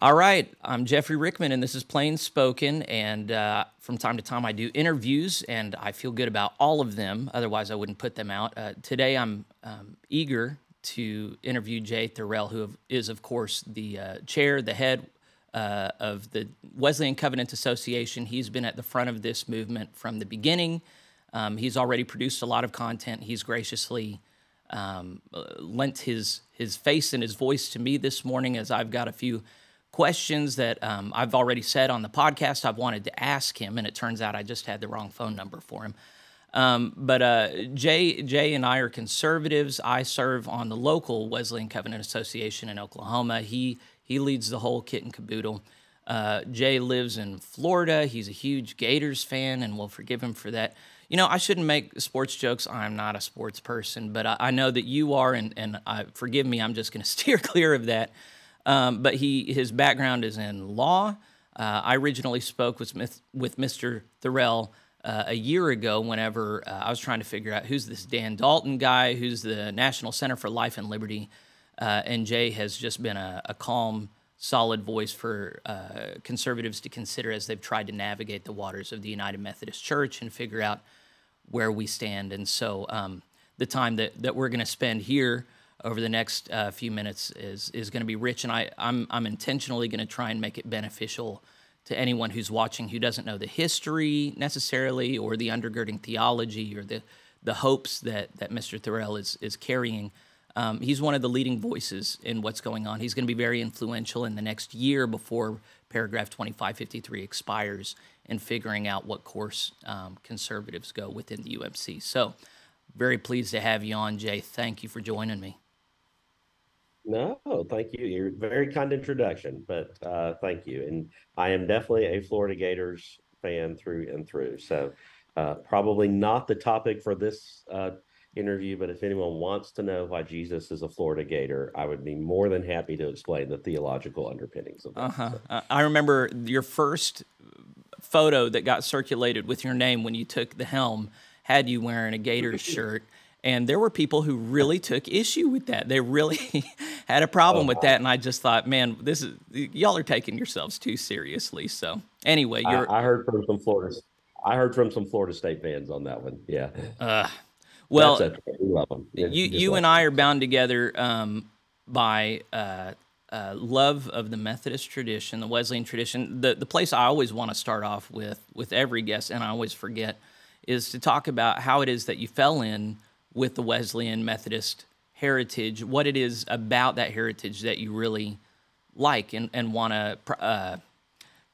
All right, I'm Jeffrey Rickman, and this is Plain Spoken. And uh, from time to time, I do interviews, and I feel good about all of them. Otherwise, I wouldn't put them out. Uh, today, I'm um, eager to interview Jay Therrell, who is, of course, the uh, chair, the head uh, of the Wesleyan Covenant Association. He's been at the front of this movement from the beginning. Um, he's already produced a lot of content. He's graciously um, uh, lent his his face and his voice to me this morning as I've got a few questions that um, I've already said on the podcast I've wanted to ask him, and it turns out I just had the wrong phone number for him. Um, but uh, Jay, Jay and I are conservatives. I serve on the local Wesleyan Covenant Association in Oklahoma. He he leads the whole kit and caboodle. Uh, Jay lives in Florida. He's a huge Gators fan, and we'll forgive him for that. You know, I shouldn't make sports jokes. I'm not a sports person, but I, I know that you are, and, and I, forgive me. I'm just going to steer clear of that. Um, but he his background is in law. Uh, I originally spoke with with Mr. Therrell uh, a year ago whenever uh, I was trying to figure out who's this Dan Dalton guy, who's the National Center for Life and Liberty, uh, and Jay has just been a, a calm, solid voice for uh, conservatives to consider as they've tried to navigate the waters of the United Methodist Church and figure out where we stand. And so um, the time that, that we're going to spend here over the next uh, few minutes is is going to be rich, and I I'm I'm intentionally going to try and make it beneficial to anyone who's watching who doesn't know the history necessarily or the undergirding theology or the the hopes that that Mr. Therrell is is carrying. Um, he's one of the leading voices in what's going on. He's going to be very influential in the next year before paragraph 2553 expires in figuring out what course um, conservatives go within the UMC. So, very pleased to have you on, Jay. Thank you for joining me. No, thank you. You're very kind introduction, but uh, thank you. And I am definitely a Florida Gators fan through and through. So uh, probably not the topic for this uh, interview, but if anyone wants to know why Jesus is a Florida Gator, I would be more than happy to explain the theological underpinnings of that. Uh-huh. So. I remember your first photo that got circulated with your name when you took the helm had you wearing a Gators shirt. And there were people who really took issue with that. They really had a problem oh, with that. And I just thought, man, this is y'all are taking yourselves too seriously. So anyway, you're. I, I heard from some Florida. I heard from some Florida State fans on that one. Yeah. Uh, well, we love them. you you and I are bound together um, by uh, uh, love of the Methodist tradition, the Wesleyan tradition. The the place I always want to start off with with every guest, and I always forget, is to talk about how it is that you fell in with the Wesleyan Methodist heritage, what it is about that heritage that you really like and, and want to uh,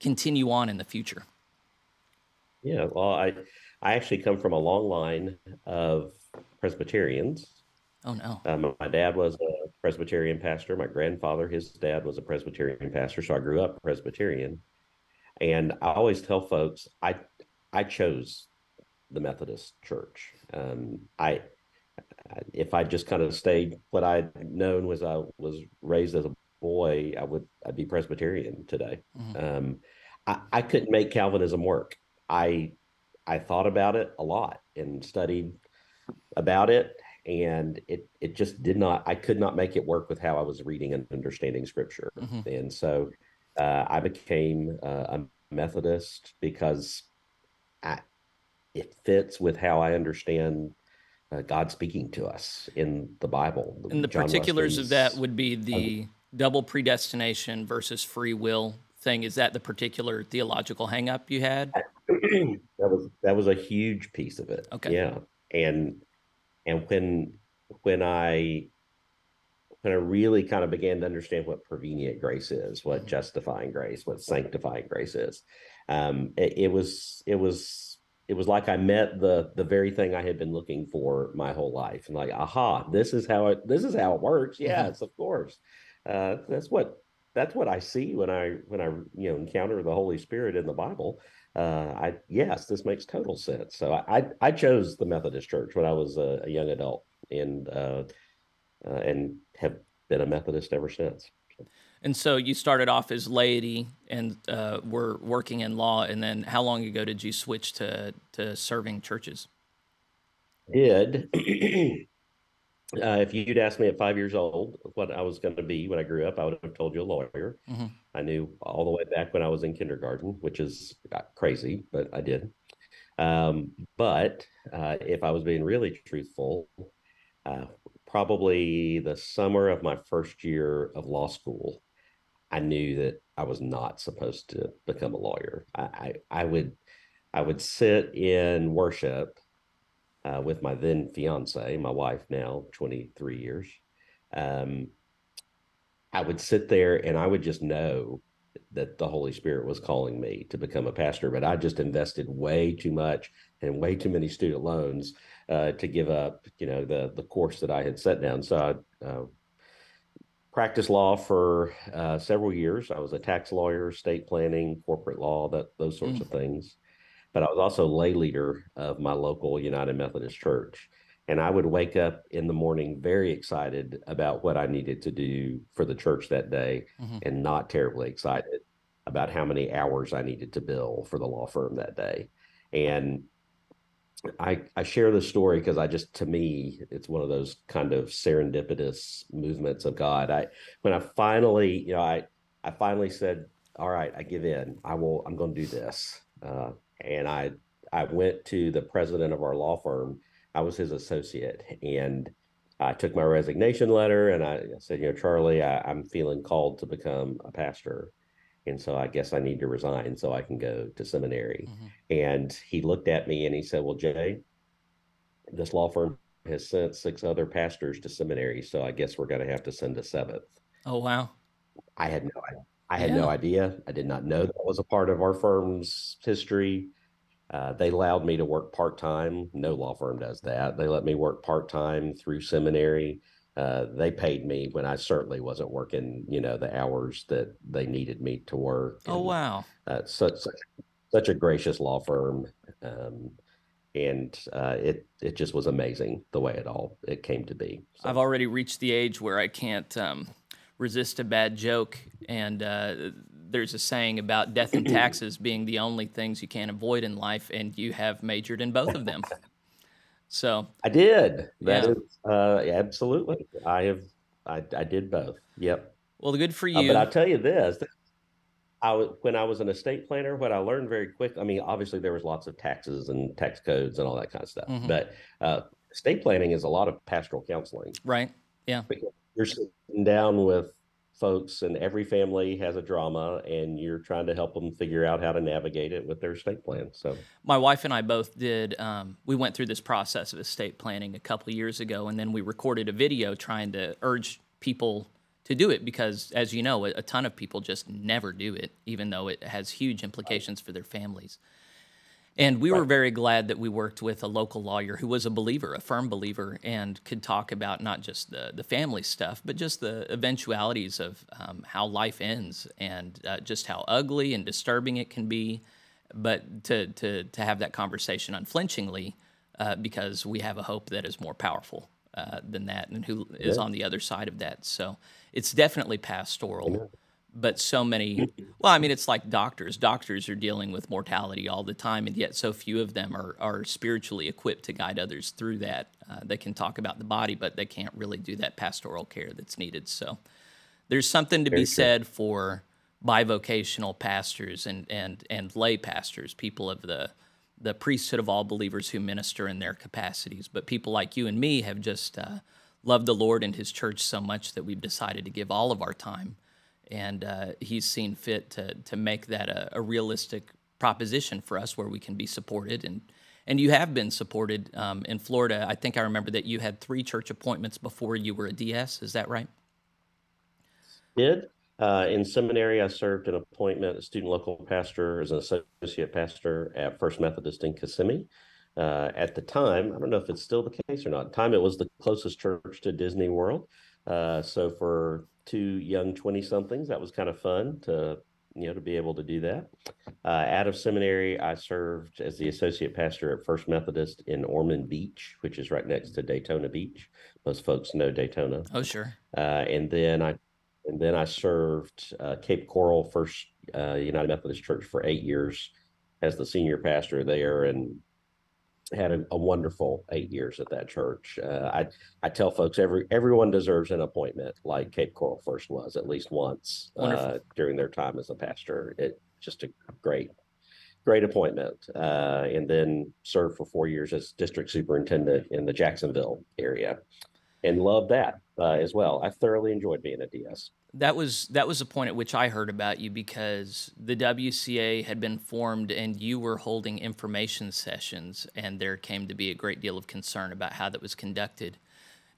continue on in the future. Yeah, well, I I actually come from a long line of Presbyterians. Oh no! Um, my dad was a Presbyterian pastor. My grandfather, his dad, was a Presbyterian pastor. So I grew up Presbyterian, and I always tell folks I I chose the Methodist Church. Um, I if I just kind of stayed what I'd known was I was raised as a boy, I would I'd be Presbyterian today. Mm-hmm. Um, I, I couldn't make Calvinism work. I I thought about it a lot and studied about it, and it it just did not. I could not make it work with how I was reading and understanding Scripture, mm-hmm. and so uh, I became uh, a Methodist because I, it fits with how I understand uh, God speaking to us in the Bible. And the John particulars Ruskin's, of that would be the double predestination versus free will thing. Is that the particular theological hangup you had? that was that was a huge piece of it. Okay. Yeah. And and when when I when I really kind of began to understand what prevenient grace is, what mm-hmm. justifying grace, what sanctifying grace is, um, it, it was it was it was like I met the the very thing I had been looking for my whole life, and like, aha, this is how it this is how it works. Mm-hmm. Yes, of course. Uh, that's what that's what I see when I when I you know encounter the Holy Spirit in the Bible. Uh, I yes, this makes total sense. So I I chose the Methodist Church when I was a, a young adult, and uh, uh and have been a Methodist ever since. And so you started off as laity and uh, were working in law, and then how long ago did you switch to to serving churches? Did uh, if you'd asked me at five years old what I was going to be when I grew up, I would have told you a lawyer. Mm-hmm. I knew all the way back when I was in kindergarten, which is crazy, but I did. Um, but uh, if I was being really truthful, uh, probably the summer of my first year of law school, I knew that I was not supposed to become a lawyer. I, I, I would I would sit in worship uh, with my then fiance, my wife now, 23 years. Um, I would sit there and I would just know that the Holy Spirit was calling me to become a pastor, but I just invested way too much and way too many student loans uh, to give up, you know, the the course that I had set down. So I uh, practiced law for uh, several years. I was a tax lawyer, state planning, corporate law, that those sorts mm. of things but I was also lay leader of my local United Methodist Church. And I would wake up in the morning very excited about what I needed to do for the church that day mm-hmm. and not terribly excited about how many hours I needed to bill for the law firm that day. And I, I share this story because I just to me it's one of those kind of serendipitous movements of God. I when I finally you know I I finally said all right I give in I will I'm going to do this uh, and I I went to the president of our law firm. I was his associate, and I took my resignation letter and I said, you know, Charlie, I, am feeling called to become a pastor. And so I guess I need to resign so I can go to seminary. Mm-hmm. And he looked at me and he said, Well, Jay, this law firm has sent six other pastors to seminary. So I guess we're going to have to send a seventh. Oh, wow. I had no idea. I had yeah. no idea. I did not know that was a part of our firm's history. Uh, they allowed me to work part time. No law firm does that. They let me work part time through seminary. Uh, they paid me when I certainly wasn't working, you know, the hours that they needed me to work. Oh, and, oh wow! Uh, such such such a gracious law firm, um, and uh, it it just was amazing the way it all it came to be. So. I've already reached the age where I can't um, resist a bad joke, and uh, there's a saying about death and taxes being the only things you can't avoid in life, and you have majored in both of them. So I did. That yeah. is uh, absolutely. I have. I, I did both. Yep. Well, good for you. Uh, but I'll tell you this: I when I was an estate planner, what I learned very quick. I mean, obviously there was lots of taxes and tax codes and all that kind of stuff. Mm-hmm. But uh, estate planning is a lot of pastoral counseling. Right. Yeah. Because you're sitting down with folks and every family has a drama and you're trying to help them figure out how to navigate it with their estate plan so. My wife and i both did um, we went through this process of estate planning a couple years ago and then we recorded a video trying to urge people to do it because as you know a, a ton of people just never do it even though it has huge implications for their families and we right. were very glad that we worked with a local lawyer who was a believer, a firm believer, and could talk about not just the, the family stuff, but just the eventualities of um, how life ends and uh, just how ugly and disturbing it can be. But to, to, to have that conversation unflinchingly, uh, because we have a hope that is more powerful uh, than that and who is yeah. on the other side of that. So it's definitely pastoral. Yeah but so many well i mean it's like doctors. Doctors are dealing with mortality all the time and yet so few of them are, are spiritually equipped to guide others through that. Uh, they can talk about the body but they can't really do that pastoral care that's needed. So there's something to Very be true. said for bivocational pastors and, and, and lay pastors people of the the priesthood of all believers who minister in their capacities. But people like you and me have just uh, loved the lord and his church so much that we've decided to give all of our time and uh, he's seen fit to to make that a, a, realistic proposition for us where we can be supported and and you have been supported um, in Florida. I think I remember that you had three church appointments before you were a DS. Is that right? Did uh, in seminary, I served an appointment as student local pastor as an associate pastor at First Methodist in Kissimmee. Uh, at the time, I don't know if it's still the case or not. Time, it was the closest church to Disney World. Uh, so for two young 20 somethings, that was kind of fun to, you know, to be able to do that. Uh, out of seminary, I served as the associate pastor at First Methodist in Ormond Beach, which is right next to Daytona Beach. Most folks know Daytona. Oh, sure. Uh, and then I, and then I served uh, Cape Coral First uh, United Methodist Church for eight years as the senior pastor there, and had a, a, wonderful eight years at that church. Uh, I I tell folks every everyone deserves an appointment like Cape Coral First was at least once uh, during their time as a pastor. It just a great great appointment, uh, and then served for four years as district superintendent in the Jacksonville area, and loved that uh, as well. I thoroughly enjoyed being a DS that was that was the point at which I heard about you because the WCA had been formed and you were holding information sessions and there came to be a great deal of concern about how that was conducted.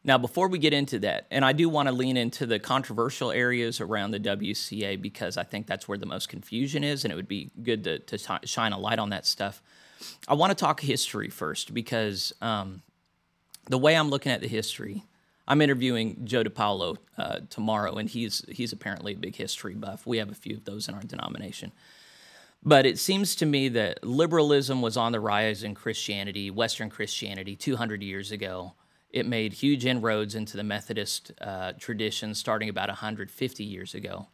Now, before we get into that, and I do want to lean into the controversial areas around the WCA because I think that's where the most confusion is, and it would be good to, to shine a light on that stuff. I want to talk history first because um, the way I'm looking at the history, I'm interviewing Joe DiPaolo uh, tomorrow, and he's he's apparently a big history buff. We have a few of those in our denomination. But it seems to me that liberalism was on the rise in Christianity, Western Christianity, 200 years ago. It made huge inroads into the Methodist uh, tradition starting about 150 years ago.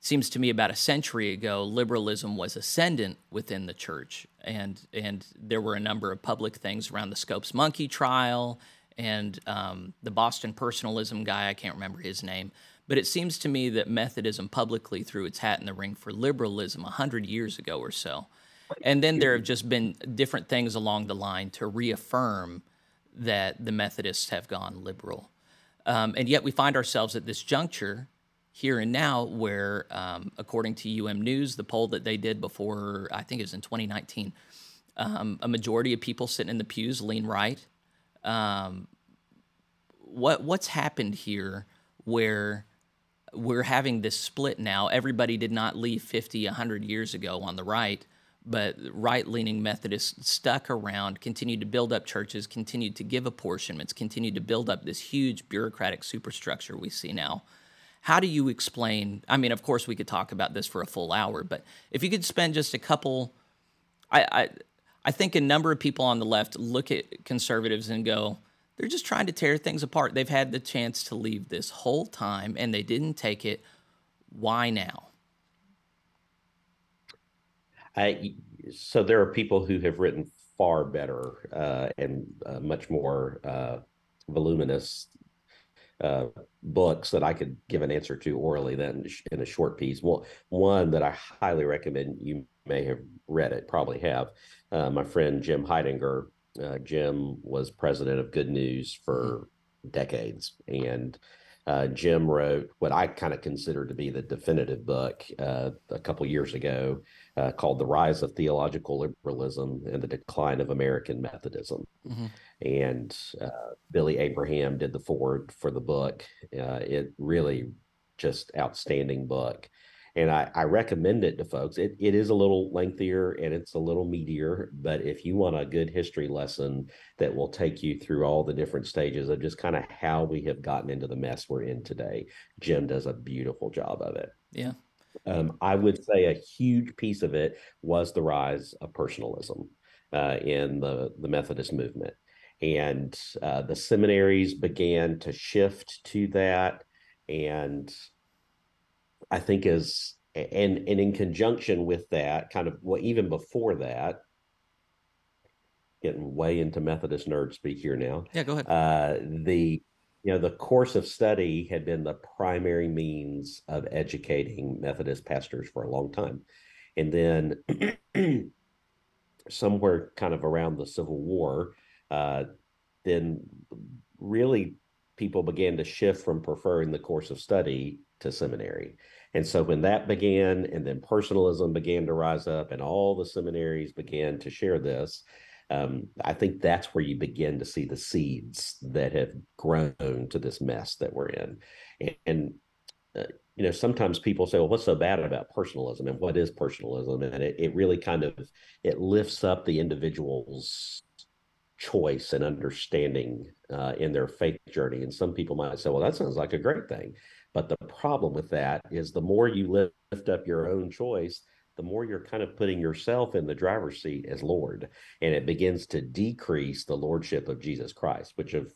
It seems to me about a century ago, liberalism was ascendant within the church, and and there were a number of public things around the Scopes Monkey trial and um, the Boston personalism guy, I can't remember his name, but it seems to me that Methodism publicly threw its hat in the ring for liberalism 100 years ago or so. And then there have just been different things along the line to reaffirm that the Methodists have gone liberal. Um, and yet we find ourselves at this juncture here and now where, um, according to UM News, the poll that they did before, I think it was in 2019, um, a majority of people sitting in the pews lean right um, what what's happened here where we're having this split now. Everybody did not leave 50, 100 years ago on the right, but right leaning Methodists stuck around, continued to build up churches, continued to give apportionments, continued to build up this huge bureaucratic superstructure we see now. How do you explain? I mean, of course, we could talk about this for a full hour, but if you could spend just a couple, I, I I think a number of people on the left look at conservatives and go, they're just trying to tear things apart. They've had the chance to leave this whole time and they didn't take it. Why now? I, so there are people who have written far better uh, and uh, much more uh, voluminous uh, books that I could give an answer to orally than in a short piece. One that I highly recommend you may have read it, probably have. Uh, my friend Jim Heidinger. Uh, Jim was president of Good News for decades, and uh, Jim wrote what I kind of consider to be the definitive book uh, a couple years ago uh, called "The Rise of Theological Liberalism and the Decline of American Methodism." Mm-hmm. And uh, Billy Abraham did the forward for the book. it really just outstanding book and I, I, recommend it to folks. It, it is a little lengthier and it's a little meatier, but if you want a good history lesson that will take you through all the different stages of just kind of how we have gotten into the mess we're in today, Jim does a beautiful job of it. Yeah. Um, I would say a huge piece of it was the rise of personalism uh, in the, the Methodist movement. And uh, the seminaries began to shift to that. And I think is and and in conjunction with that, kind of well, even before that, getting way into Methodist nerd speak here now. Yeah, go ahead. Uh, the you know the course of study had been the primary means of educating Methodist pastors for a long time, and then somewhere kind of around the Civil War, uh, then really people began to shift from preferring the course of study to seminary and so when that began, and then personalism began to rise up, and all the seminaries began to share this, um, I think that's where you begin to see the seeds that have grown to this mess that we're in. And, and uh, you know, sometimes people say, "Well, what's so bad about personalism?" And what is personalism? And it, it really kind of it lifts up the individual's choice and understanding uh, in their faith journey. And some people might say, "Well, that sounds like a great thing." But the problem with that is the more you lift up your own choice, the more you're kind of putting yourself in the driver's seat as Lord. And it begins to decrease the lordship of Jesus Christ, which of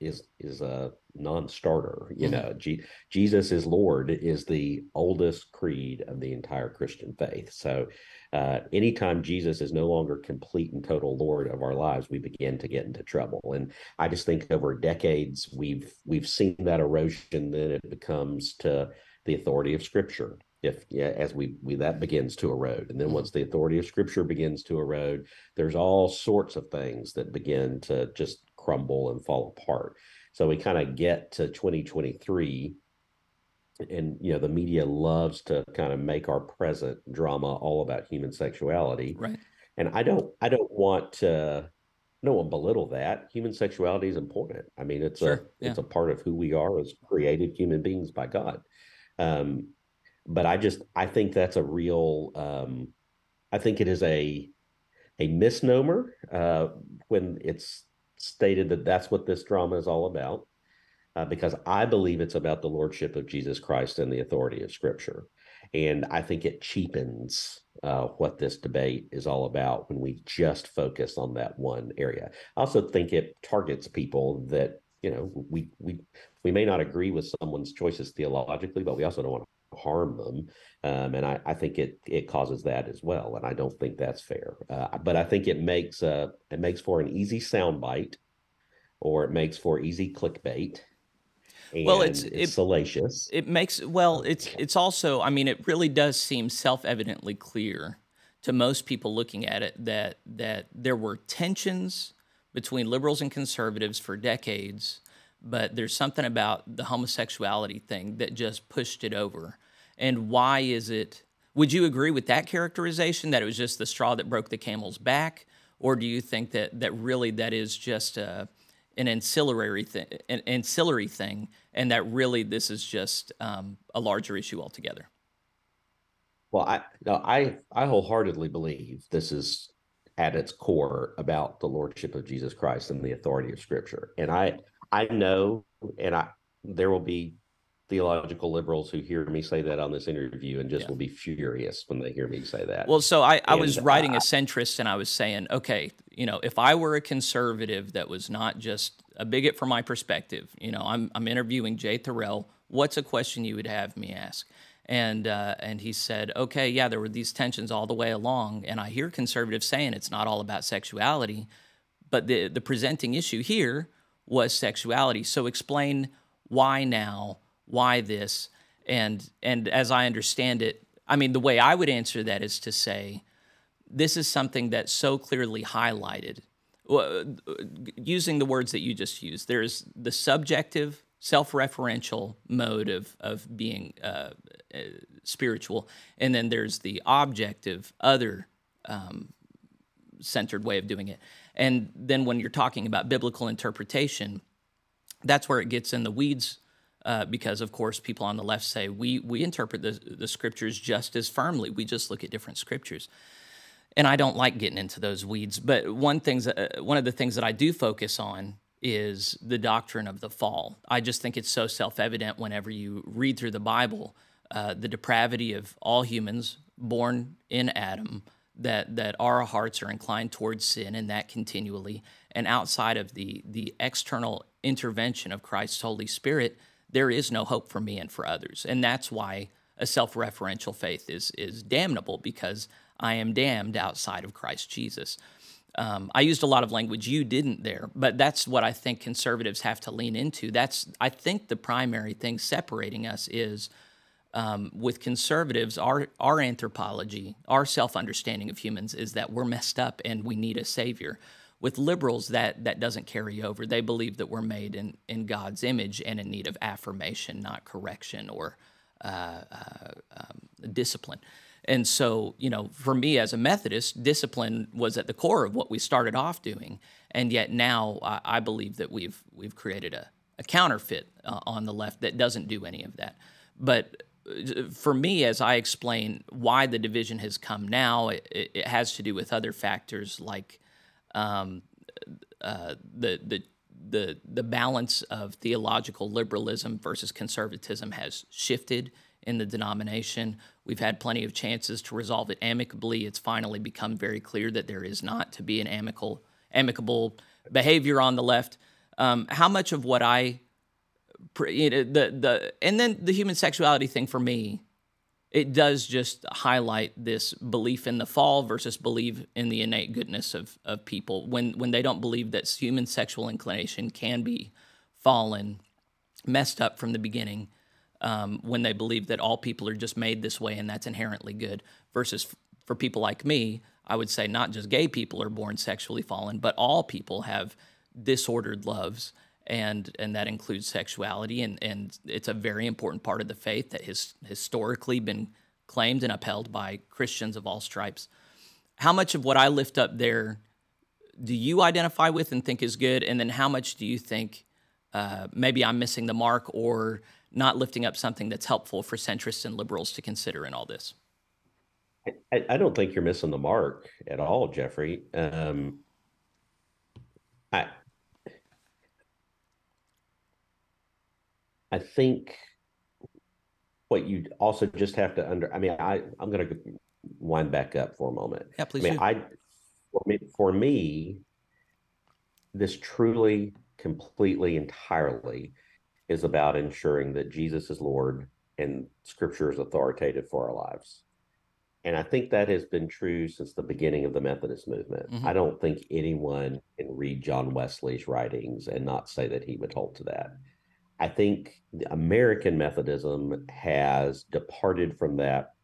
is is a non-starter. You mm-hmm. know, G- Jesus is Lord is the oldest creed of the entire Christian faith. So, uh, anytime Jesus is no longer complete and total Lord of our lives, we begin to get into trouble. And I just think over decades we've we've seen that erosion. Then it becomes to the authority of Scripture if yeah, as we, we that begins to erode and then once the authority of scripture begins to erode there's all sorts of things that begin to just crumble and fall apart so we kind of get to 2023 and you know the media loves to kind of make our present drama all about human sexuality right and i don't i don't want to I don't want to belittle that. Human sexuality is important. I mean, it's sure. a yeah. it's a part of who we are as created human beings by God. Um, but I just I think that's a real um, I think it is a a misnomer uh, when it's stated that that's what this drama is all about, uh, because I believe it's about the lordship of Jesus Christ and the authority of Scripture, and I think it cheapens uh, what this debate is all about when we just focus on that one area. I also think it targets people that you know we we we may not agree with someone's choices theologically, but we also don't want to harm them. Um, and I, I, think it it causes that as well. And I don't think that's fair. Uh, but I think it makes uh, it makes for an easy soundbite, or it makes for easy clickbait. Well, it's, it's it, salacious. It makes well. Oh, it's it's also. I mean, it really does seem self evidently clear to most people looking at it that that there were tensions between liberals and conservatives for decades but there's something about the homosexuality thing that just pushed it over. And why is it? Would you agree with that characterization that it was just the straw that broke the camel's back, or do you think that that really that is just uh, a, an ancillary thing, an ancillary thing, and that really this is just um, a larger issue altogether? Well, I no, I I wholeheartedly believe this is at its core about the lordship of Jesus Christ and the authority of Scripture, and I I know, and I there will be theological liberals who hear me say that on this interview and just yeah. will be furious when they hear me say that. Well, so I, I was writing a centrist and I was saying, okay, you know, if I were a conservative that was not just a bigot from my perspective, you know, I'm, I'm interviewing Jay Therrell, what's a question you would have me ask? And, uh, and he said, okay, yeah, there were these tensions all the way along. And I hear conservatives saying it's not all about sexuality, but the, the presenting issue here was sexuality. So explain why now, why this, and and as I understand it, I mean the way I would answer that is to say this is something that's so clearly highlighted. Using the words that you just used, there's the subjective, self-referential mode of of being uh, uh, spiritual, and then there's the objective, other um, centered way of doing it. And then when you're talking about biblical interpretation, that's where it gets in the weeds uh, because, of course, people on the left say we, we interpret the, the scriptures just as firmly. We just look at different scriptures. And I don't like getting into those weeds. But one, things, uh, one of the things that I do focus on is the doctrine of the fall. I just think it's so self evident whenever you read through the Bible uh, the depravity of all humans born in Adam that that our hearts are inclined towards sin and that continually and outside of the the external intervention of Christ's Holy Spirit there is no hope for me and for others and that's why a self-referential faith is is damnable because I am damned outside of Christ Jesus. Um, I used a lot of language you didn't there, but that's what I think conservatives have to lean into. That's I think the primary thing separating us is um, with conservatives, our, our anthropology, our self understanding of humans is that we're messed up and we need a savior. With liberals, that, that doesn't carry over. They believe that we're made in, in God's image and in need of affirmation, not correction or uh, uh, um, discipline. And so, you know, for me as a Methodist, discipline was at the core of what we started off doing. And yet now I, I believe that we've, we've created a, a counterfeit uh, on the left that doesn't do any of that. But for me, as I explain why the division has come now, it, it has to do with other factors like um, uh, the the the the balance of theological liberalism versus conservatism has shifted in the denomination. We've had plenty of chances to resolve it amicably. It's finally become very clear that there is not to be an amicable amicable behavior on the left. Um, how much of what I, you know, the the and then the human sexuality thing for me, it does just highlight this belief in the fall versus believe in the innate goodness of of people when when they don't believe that human sexual inclination can be fallen, messed up from the beginning. Um, when they believe that all people are just made this way and that's inherently good, versus f- for people like me, I would say not just gay people are born sexually fallen, but all people have disordered loves and and that includes sexuality and and it's a very important part of the faith that has historically been claimed and upheld by Christians of all stripes. How much of what I lift up there do you identify with and think is good, and then how much do you think uh, maybe I'm missing the mark or not lifting up something that's helpful for centrists and liberals to consider in all this? I, I don't think you're missing the mark at all, Jeffrey. Um, I I think what you also just have to under I mean I I'm going to wind back up for a moment. Yeah, please. I mean do. I for me, for me this truly completely entirely is about ensuring that Jesus is Lord and scripture is authoritative for our lives. And I think that has been true since the beginning of the Methodist movement. Mhm. I don't think anyone can read John Wesley's writings and not say that he would hold to that. I think the American Methodism has departed from that,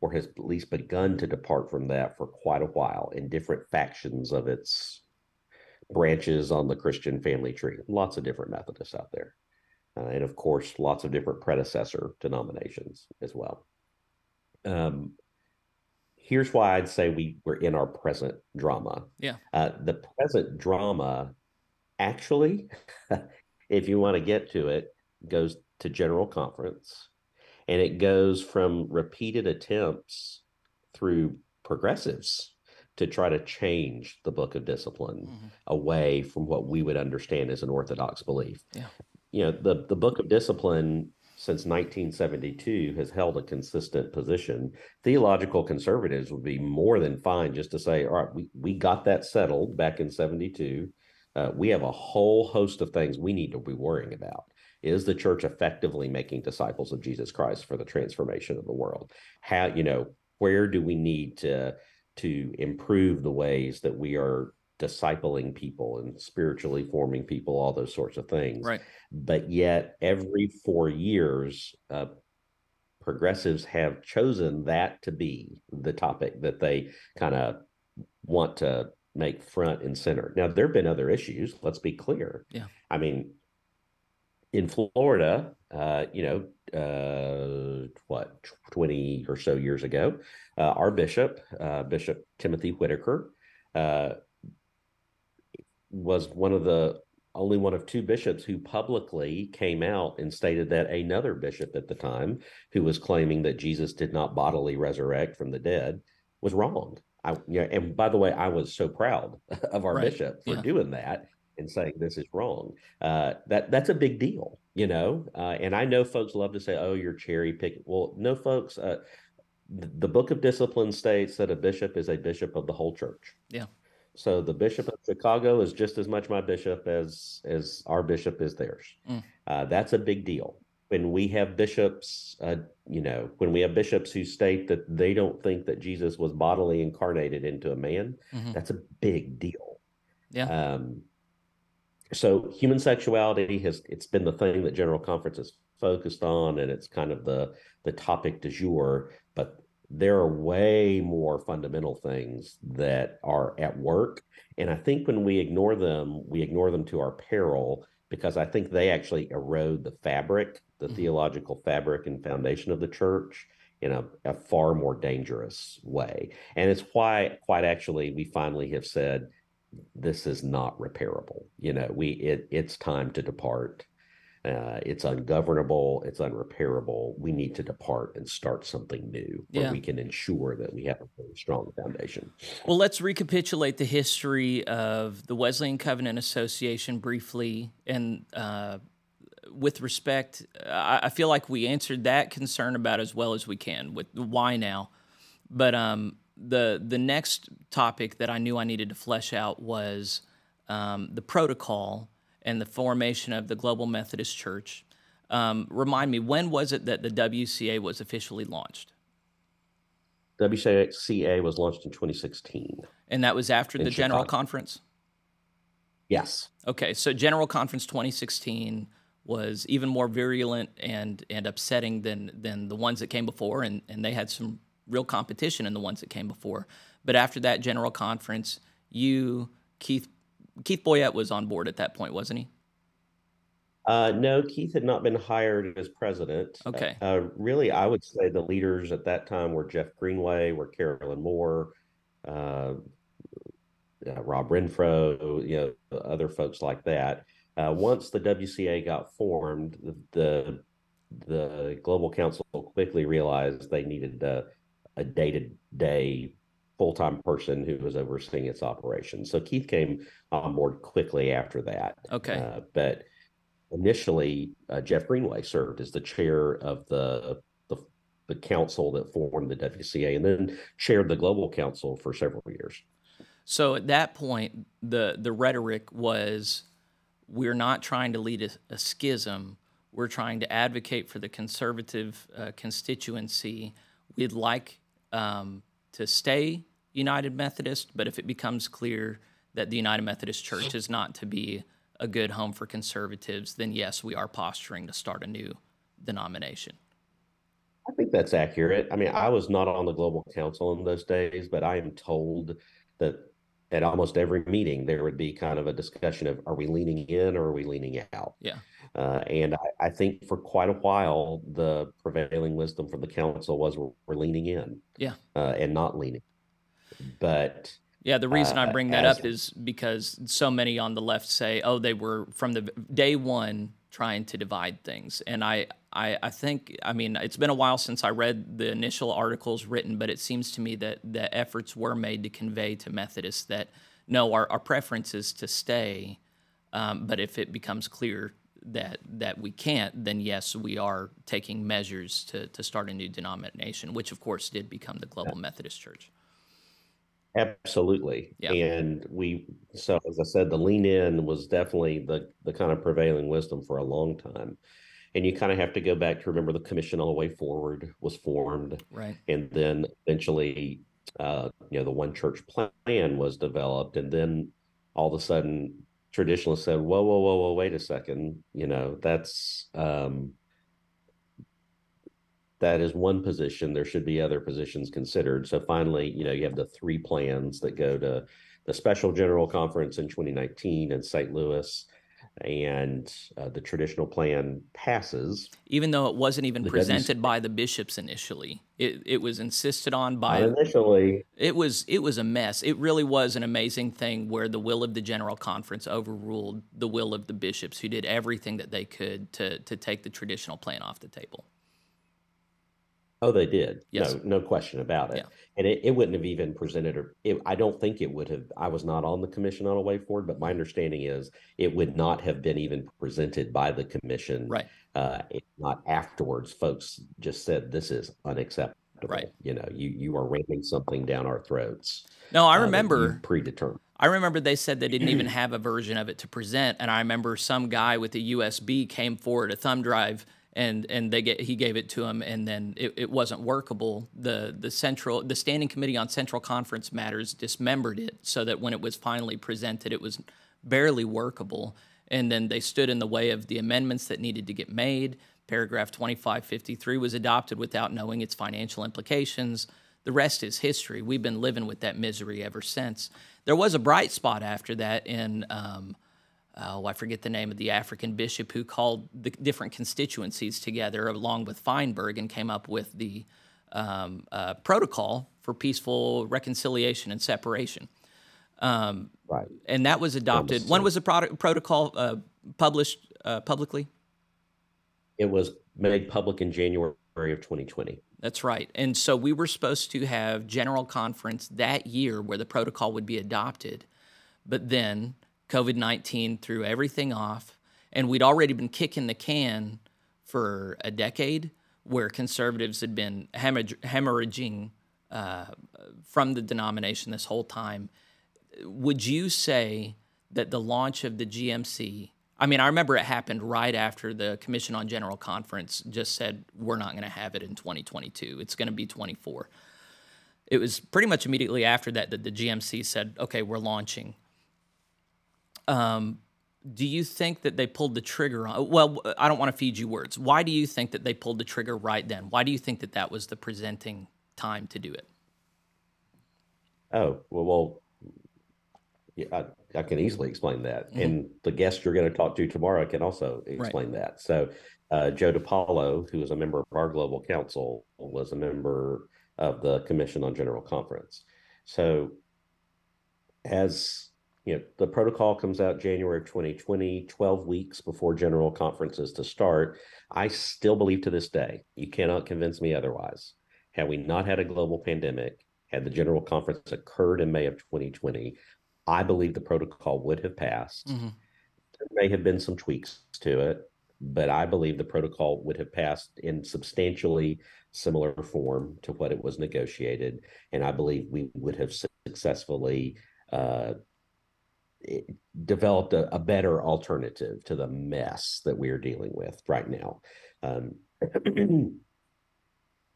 or has at least begun to depart from that for quite a while in different factions of its branches on the Christian family tree. Lots of different Methodists out there. Uh, and of course, lots of different predecessor denominations as well. Um, here's why I'd say we we're in our present drama. Yeah. Uh, the present drama, actually, if you want to get to it, goes to General Conference, and it goes from repeated attempts through progressives to try to change the Book of Discipline Mhm. away from what we would understand as an orthodox belief. Yeah. You know, the the Book of Discipline since 1972 has held a consistent position. Theological conservatives would be more than fine just to say, all right, we, we got that settled back in 72. Uh, we have a whole host of things we need to be worrying about. Is the church effectively making disciples of Jesus Christ for the transformation of the world? How, you know, where do we need to to improve the ways that we are discipling people and spiritually forming people, all those sorts of things. Right. But yet, every four years, uh, progressives have chosen that to be the topic that they kind of want to make front and center. Now, there have been other issues. Let's be clear. Yeah. I mean, in Florida, uh, you know, uh, what, 20 or so years ago, uh, our bishop, uh, Bishop Timothy Whitaker, uh, was one of the only one of two bishops who publicly came out and stated that another bishop at the time, who was claiming that Jesus did not bodily resurrect from the dead, was wrong. I, yeah, and by the way, I was so proud of our Right. bishop for Yeah. doing that and saying this is wrong. Uh, that that's a big deal, you know. Uh, and I know folks love to say, "Oh, you're cherry picking." Well, no, folks. Uh, th- the Book of Discipline states that a bishop is a bishop of the whole church. Yeah. So the bishop of Chicago is just as much my bishop as as our bishop is theirs. Mm. Uh, that's a big deal. When we have bishops, uh, you know, when we have bishops who state that they don't think that Jesus was bodily incarnated into a man, Mhm. that's a big deal. Yeah. Um, so human sexuality has it's been the thing that General Conference has focused on, and it's kind of the the topic du jour. But there are way more fundamental things that are at work, and I think when we ignore them, we ignore them to our peril because I think they actually erode the fabric, the Mhm. theological fabric and foundation of the church in a, a far more dangerous way. And it's why, quite actually, we finally have said this is not repairable. You know, we it it's time to depart. Uh, it's ungovernable. It's unrepairable. We need to depart and start something new where Yeah. we can ensure that we have a really strong foundation. Well, let's recapitulate the history of the Wesleyan Covenant Association briefly. And uh, with respect, I, I feel like we answered that concern about as well as we can with why now. But um, the the next topic that I knew I needed to flesh out was um, the protocol and the formation of the Global Methodist Church. Um, remind me, when was it that the WCA was officially launched? WCA was launched in 2016. And that was after the General Conference? Yes. Okay, so General Conference 2016 was even more virulent and, and upsetting than, than the ones that came before, and, and they had some real competition in the ones that came before. But after that General Conference, you, Keith, Keith Boyette was on board at that point, wasn't he? Uh, no, Keith had not been hired as president. Okay. Uh, really, I would say the leaders at that time were Jeff Greenway, were Carolyn Moore, uh, uh, Rob Renfroe, you know, other folks like that. Uh, once the WCA got formed, the, the Global Council quickly realized they needed a, a day-to-day full-time person who was overseeing its operations. So Keith came on board quickly after that. Okay. Uh, but initially, uh, Jeff Greenway served as the chair of the, the the council that formed the WCA, and then chaired the Global Council for several years. So at that point, the the rhetoric was, we're not trying to lead a, a schism. We're trying to advocate for the conservative uh, constituency. We'd like um, to stay United Methodist, but if it becomes clear that the United Methodist Church is not to be a good home for conservatives, then yes, we are posturing to start a new denomination. I think that's accurate. I mean, I was not on the Global Council in those days, but I am told that at almost every meeting there would be kind of a discussion of are we leaning in or are we leaning out? Yeah. Uh, and I, I think for quite a while, the prevailing wisdom from the council was we're, we're leaning in Yeah. uh, and not leaning. But Yeah, the reason I uh, bring that as- up is because so many on the left say, "Oh, they were from the day one trying to divide things," and I, I, I think, I mean, it's been a while since I read the initial articles written, but it seems to me that the efforts were made to convey to Methodists that no, our, our preference is to stay, um, but if it becomes clear that that we can't, then yes, we are taking measures to to start a new denomination, which of course did become the Global Methodist Church. Absolutely. Yeah. And we, so as I said, the lean in was definitely the the kind of prevailing wisdom for a long time. And you kind of have to go back to remember the Commission on the Way Forward was formed, Right. and then eventually, uh, you know, the One Church Plan was developed, and then all of a sudden, traditionalists said, "Whoa, whoa, whoa, whoa, wait a second, you know, that's um, that is one position. There should be other positions considered. So finally, you know, you have the three plans that go to the special general conference in 2019 in St. Louis, and uh, the traditional plan passes. even though it wasn't even presented by the bishops initially. It it was insisted on by Not initially, it was it was a mess. It really was an amazing thing where the will of the general conference overruled the will of the bishops who did everything that they could to to take the traditional plan off the table. Oh, they did. Yes. No, no question about it. Yeah. And it, it wouldn't have even presented, or it, I don't think it would have. I was not on the commission on a way forward, but my understanding is it would not have been even presented by the commission. Right. uh, not afterwards, folks just said this is unacceptable. Right. You know, you you are ramming something down our throats. No, I uh, remember predetermined. I remember they said they didn't even have a version of it to present, and I remember some guy with a USB came forward a thumb drive, and and they get he gave it to him, and then it, it wasn't workable. The the central the standing committee on central conference matters dismembered it so that when it was finally presented, it was barely workable, and then they stood in the way of the amendments that needed to get made. Paragraph 2553 was adopted without knowing its financial implications. The rest is history. We've been living with that misery ever since. There was a bright spot after that in, um, oh, I forget the name of the African bishop who called the different constituencies together along with Feinberg and came up with the um, uh, protocol for peaceful reconciliation and separation. Um, Right. and that was adopted. When was the product, protocol uh, published uh, publicly? It was made public in January of 2020. That's right. And so we were supposed to have general conference that year where the protocol would be adopted. But then COVID 19 threw everything off. And we'd already been kicking the can for a decade where conservatives had been hemorrhaging uh, from the denomination this whole time. Would you say that the launch of the GMC, I mean, I remember it happened right after the Commission on General Conference just said we're not going to have it in 2022. It's going to be 24. It was pretty much immediately after that that the GMC said, "Okay, we're launching." Um, do you think that they pulled the trigger on? Well, I don't want to feed you words. Why do you think that they pulled the trigger right then? Why do you think that that was the presenting time to do it? Oh well, well yeah, I, I, can easily explain that, mm-hmm. and the guest you're going to talk to tomorrow can also explain right. that. So, uh, Joe DiPaolo, who is a member of our global council, was a member of the Commission on General Conference. So, as you know, the protocol comes out January of 2020, 12 weeks before general conferences to start. I still believe to this day, you cannot convince me otherwise. Had we not had a global pandemic, had the general conference occurred in May of 2020, I believe the protocol would have passed. Mm-hmm. There may have been some tweaks to it, but I believe the protocol would have passed in substantially similar form to what it was negotiated. And I believe we would have successfully uh, developed a, a, better alternative to the mess that we are dealing with right now. Um,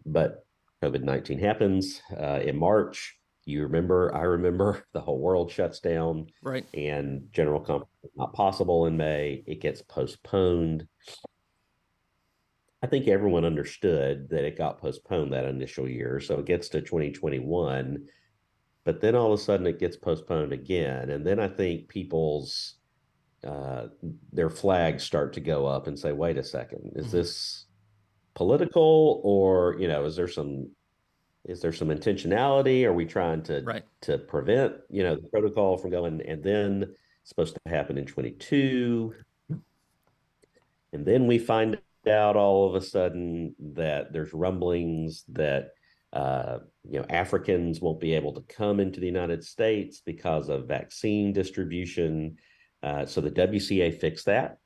but COVID 19 happens uh, in March. You remember, I remember the whole world shuts down. Right. And general conference not possible in May. It gets postponed. I think everyone understood that it got postponed that initial year. So it gets to 2021 but then all of a sudden it gets postponed again and then i think people's uh, their flags start to go up and say wait a second is mm-hmm. this political or you know is there some is there some intentionality are we trying to right. to prevent you know the protocol from going and then it's supposed to happen in 22 and then we find out all of a sudden that there's rumblings that uh, you know, Africans won't be able to come into the United States because of vaccine distribution. Uh, so the WCA fixed that.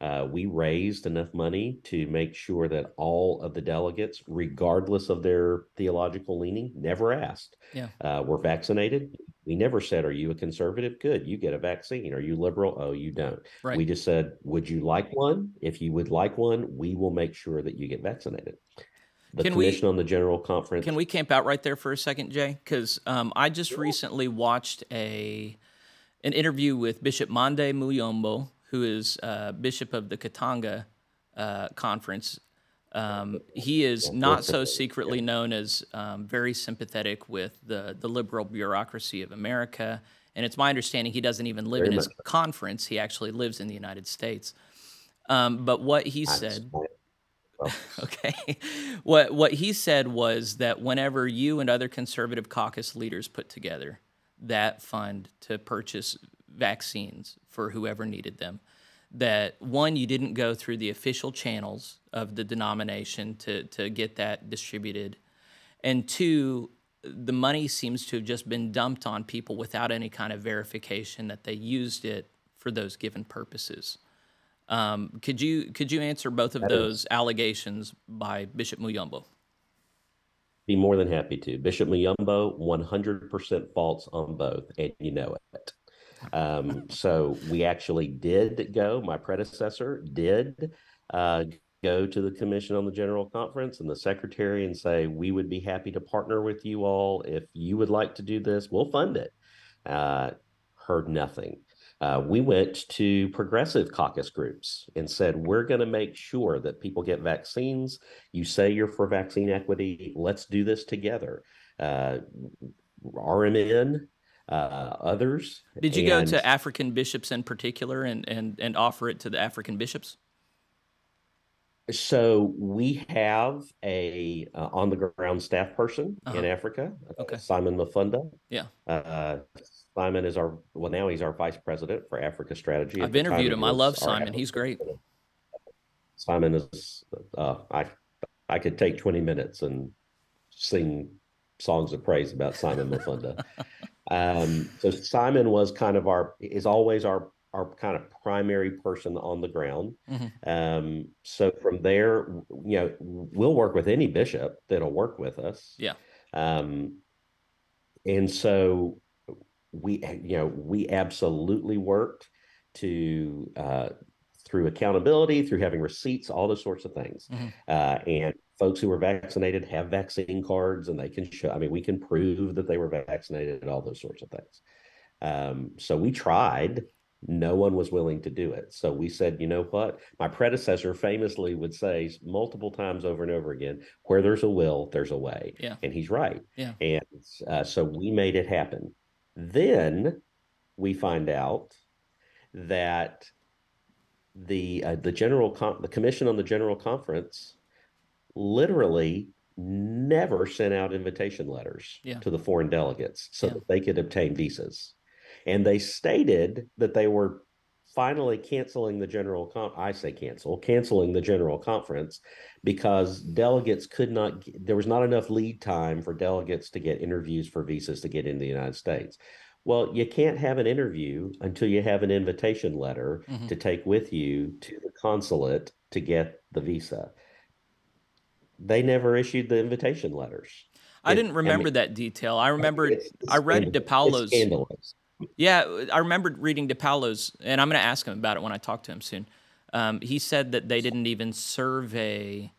Uh, we raised enough money to make sure that all of the delegates, regardless of their theological leaning, never asked, yeah. uh, were vaccinated. We never said, Are you a conservative? Good, you get a vaccine. Are you liberal? Oh, you don't. Right. We just said, Would you like one? If you would like one, we will make sure that you get vaccinated the can commission we, on the general conference. Can we camp out right there for a second, Jay? Because um, I just recently watched a an interview with Bishop Mande Muyombo, who is uh, bishop of the Katanga uh, conference. Um, he is not so secretly known as um, very sympathetic with the the liberal bureaucracy of America, and it's my understanding he doesn't even live very in his much. conference. He actually lives in the United States. Um, but what he said. okay. What what he said was that whenever you and other conservative caucus leaders put together that fund to purchase vaccines for whoever needed them, that one, you didn't go through the official channels of the denomination to, to get that distributed. And two, the money seems to have just been dumped on people without any kind of verification that they used it for those given purposes. Um, could you could you answer both of that those is. allegations by Bishop Muyombo? Be more than happy to. Bishop hundred percent false on both, and you know it. Um, so we actually did go. My predecessor did uh, go to the Commission on the General Conference and the Secretary and say we would be happy to partner with you all if you would like to do this. We'll fund it. Uh, heard nothing uh, we went to progressive caucus groups and said, we're going to make sure that people get vaccines. You say you're for vaccine equity. Let's do this together. Uh, RMN, uh, others. Did you and, go to African bishops in particular and, and, and offer it to the African bishops? So we have a uh, on the ground staff person uh-huh. in Africa, okay. Simon Mafunda. Yeah. Uh, Simon is our well now he's our vice president for Africa strategy. I've interviewed him. I love Simon. He's great. Simon is uh, I I could take 20 minutes and sing songs of praise about Simon Mafunda. um, so Simon was kind of our is always our our kind of primary person on the ground. Mm-hmm. Um, so from there, you know, we'll work with any bishop that'll work with us. Yeah. Um, and so we you know we absolutely worked to uh, through accountability, through having receipts, all those sorts of things. Mm-hmm. Uh, and folks who were vaccinated have vaccine cards and they can show, I mean, we can prove that they were vaccinated, all those sorts of things. Um, so we tried. No one was willing to do it. So we said, you know what? My predecessor famously would say multiple times over and over again, where there's a will, there's a way. Yeah. And he's right. Yeah. And uh, so we made it happen. Then we find out that the uh, the general con- the commission on the general conference literally never sent out invitation letters yeah. to the foreign delegates so yeah. that they could obtain visas and they stated that they were finally canceling the general I say cancel canceling the general conference because delegates could not there was not enough lead time for delegates to get interviews for visas to get into the United States well, you can't have an interview until you have an invitation letter mm-hmm. to take with you to the consulate to get the visa. They never issued the invitation letters. I it, didn't remember I mean, that detail. I remember I read DePaulo's. Yeah, I remembered reading DePaulo's, and I'm going to ask him about it when I talk to him soon. Um, he said that they didn't even survey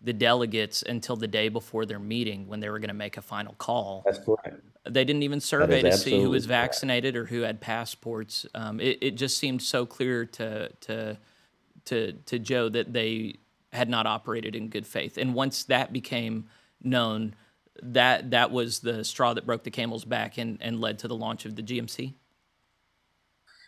the delegates until the day before their meeting when they were going to make a final call. That's correct. They didn't even survey to see who was vaccinated correct. or who had passports. Um, it, it just seemed so clear to to to to Joe that they had not operated in good faith. And once that became known, that that was the straw that broke the camel's back and, and led to the launch of the GMC.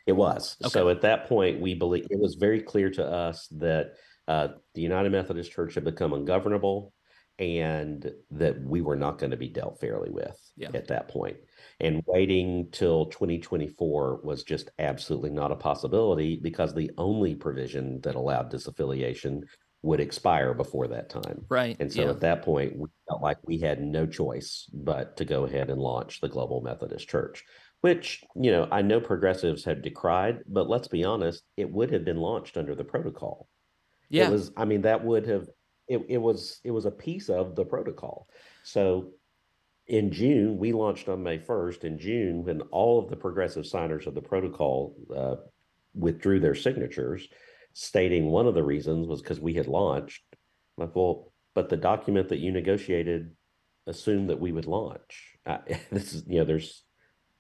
It was. Okay. So at that point, we believe it was very clear to us that uh, the United Methodist Church had become ungovernable and that we were not going to be dealt fairly with yeah. at that point. And waiting till 2024 was just absolutely not a possibility because the only provision that allowed disaffiliation would expire before that time. Right. And so yeah. at that point, we felt like we had no choice but to go ahead and launch the Global Methodist Church, which, you know, I know progressives have decried, but let's be honest, it would have been launched under the protocol. Yeah. It was, I mean, that would have it, it was it was a piece of the protocol. So in June, we launched on May 1st. In June, when all of the progressive signers of the protocol uh, withdrew their signatures, stating one of the reasons was because we had launched. I'm like, well, but the document that you negotiated assumed that we would launch. Uh, this is, you know, there's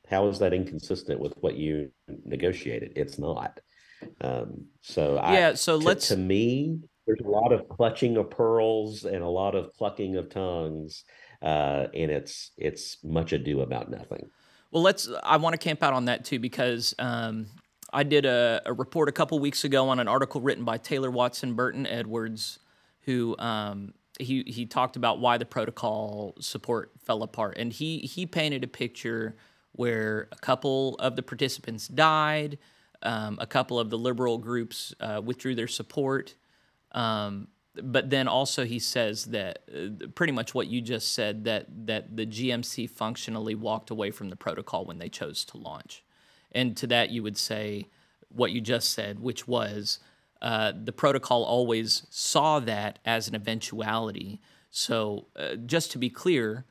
how is that inconsistent with what you negotiated? It's not. Um, so yeah, I, so to, let's to me, there's a lot of clutching of pearls and a lot of clucking of tongues, uh, and it's it's much ado about nothing. Well, let's. I want to camp out on that too because um, I did a, a, report a couple weeks ago on an article written by Taylor Watson Burton Edwards, who um, he he talked about why the protocol support fell apart, and he he painted a picture where a couple of the participants died, um, a couple of the liberal groups uh, withdrew their support. Um, but then also he says that uh, pretty much what you just said that that the GMC functionally walked away from the protocol when they chose to launch, and to that you would say what you just said, which was uh, the protocol always saw that as an eventuality. So uh, just to be clear,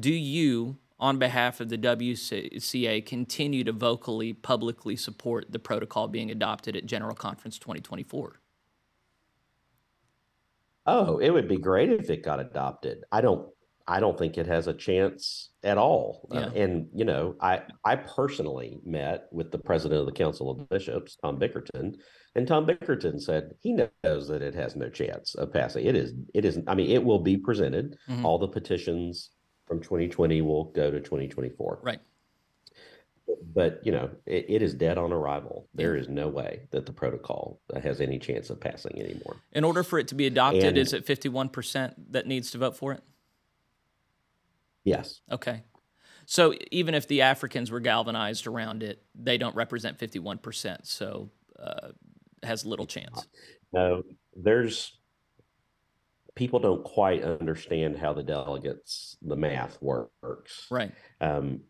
do you, on behalf of the WCA, continue to vocally publicly support the protocol being adopted at General Conference 2024? Oh, it would be great if it got adopted. I don't I don't think it has a chance at all. Uh, yeah. Uh, and you know, I I personally met with the president of the Council of Bishops, Tom Bickerton, and Tom Bickerton said he knows that it has no chance of passing. It is it isn't. I mean, it will be presented. Mm-hmm. All the petitions from 2020 will go to 2024. Right but you know it, it is dead on arrival there is no way that the protocol has any chance of passing anymore in order for it to be adopted and, is it 51% that needs to vote for it yes. Okay. So even if the africans were galvanized around it they don't represent 51% so uh, has little chance. no there's people don't quite understand how the delegates the math works. Right. Um,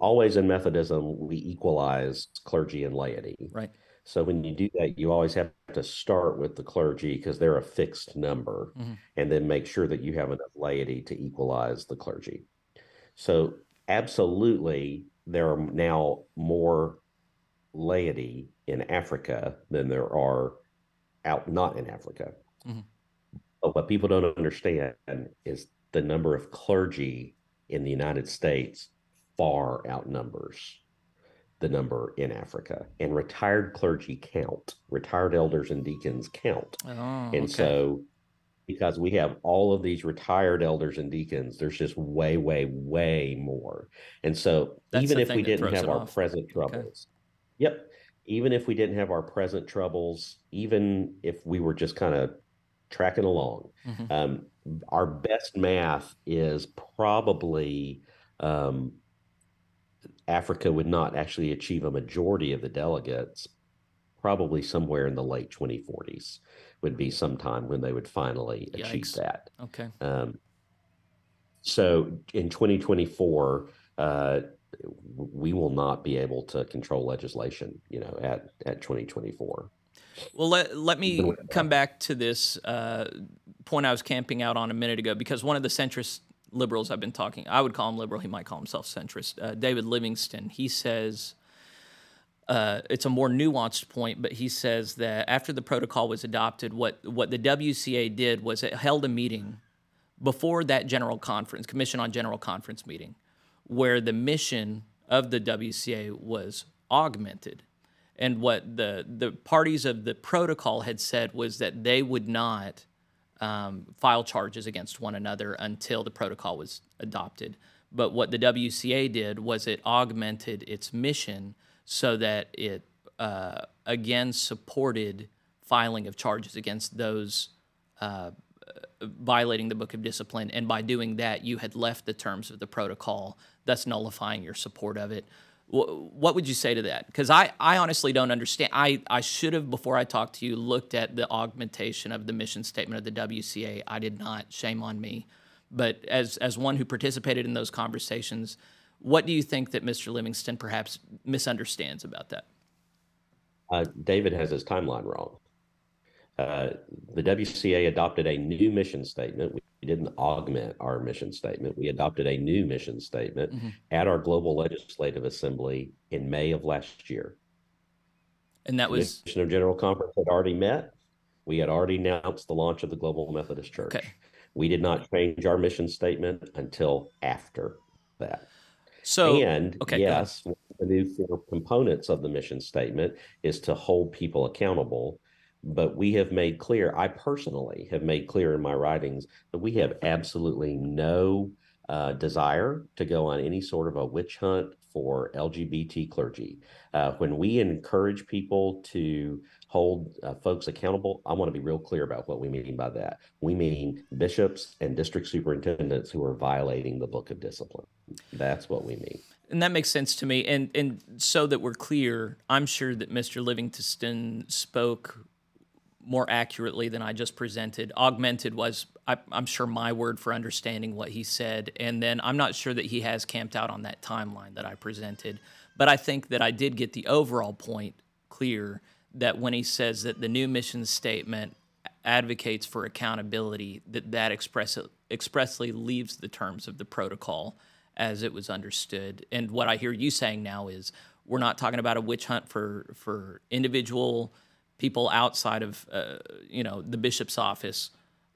always in Methodism, we equalize clergy and laity. Right. So when you do that, you always have to start with the clergy because they're a fixed number, mm-hmm. and then make sure that you have enough laity to equalize the clergy. So absolutely, there are now more laity in Africa than there are out not in Africa. Mm-hmm. But what people don't understand is the number of clergy in the United States far outnumbers the number in Africa. And retired clergy count, retired elders and deacons count. Oh, and okay. so, because we have all of these retired elders and deacons, there's just way, way, way more. And so, That's even if we didn't have our off. present troubles, okay. yep, even if we didn't have our present troubles, even if we were just kind of tracking along, mm-hmm. um, our best math is probably um, Africa would not actually achieve a majority of the delegates, probably somewhere in the late 2040s would be sometime when they would finally Yikes. achieve that. Okay. Um, so in 2024, uh, we will not be able to control legislation, you know, at, at 2024. Well, let, let me come back to this uh, point I was camping out on a minute ago, because one of the centrist liberals I've been talking, I would call him liberal. He might call himself centrist. Uh, David Livingston. He says uh, it's a more nuanced point, but he says that after the protocol was adopted, what what the WCA did was it held a meeting before that general conference, Commission on General Conference meeting, where the mission of the WCA was augmented. And what the the parties of the protocol had said was that they would not um, file charges against one another until the protocol was adopted. But what the WCA did was it augmented its mission so that it uh, again supported filing of charges against those uh, violating the Book of Discipline. And by doing that, you had left the terms of the protocol, thus nullifying your support of it what would you say to that? Because I, I honestly don't understand. I, I should have, before I talked to you, looked at the augmentation of the mission statement of the WCA. I did not. Shame on me. But as, as one who participated in those conversations, what do you think that Mr. Livingston perhaps misunderstands about that? Uh, David has his timeline wrong. Uh, the WCA adopted a new mission statement. We didn't augment our mission statement. We adopted a new mission statement mm-hmm. at our Global Legislative Assembly in May of last year. And that was the Commission on General Conference had already met. We had already announced the launch of the Global Methodist Church. Okay. We did not change our mission statement until after that. So, and okay, yes, the new four components of the mission statement is to hold people accountable but we have made clear, I personally have made clear in my writings that we have absolutely no uh, desire to go on any sort of a witch hunt for LGBT clergy. Uh, when we encourage people to hold uh, folks accountable, I want to be real clear about what we mean by that. We mean bishops and district superintendents who are violating the book of discipline. That's what we mean. And that makes sense to me. And and so that we're clear, I'm sure that Mr. Livingston spoke more accurately than I just presented. Augmented was, I, am sure, my word for understanding what he said. And then I'm not sure that he has camped out on that timeline that I presented. But I think that I did get the overall point clear that when he says that the new mission statement advocates for accountability, that that express, expressly leaves the terms of the protocol as it was understood. And what I hear you saying now is we're not talking about a witch hunt for, for individual – people outside of uh, you know the bishop's office,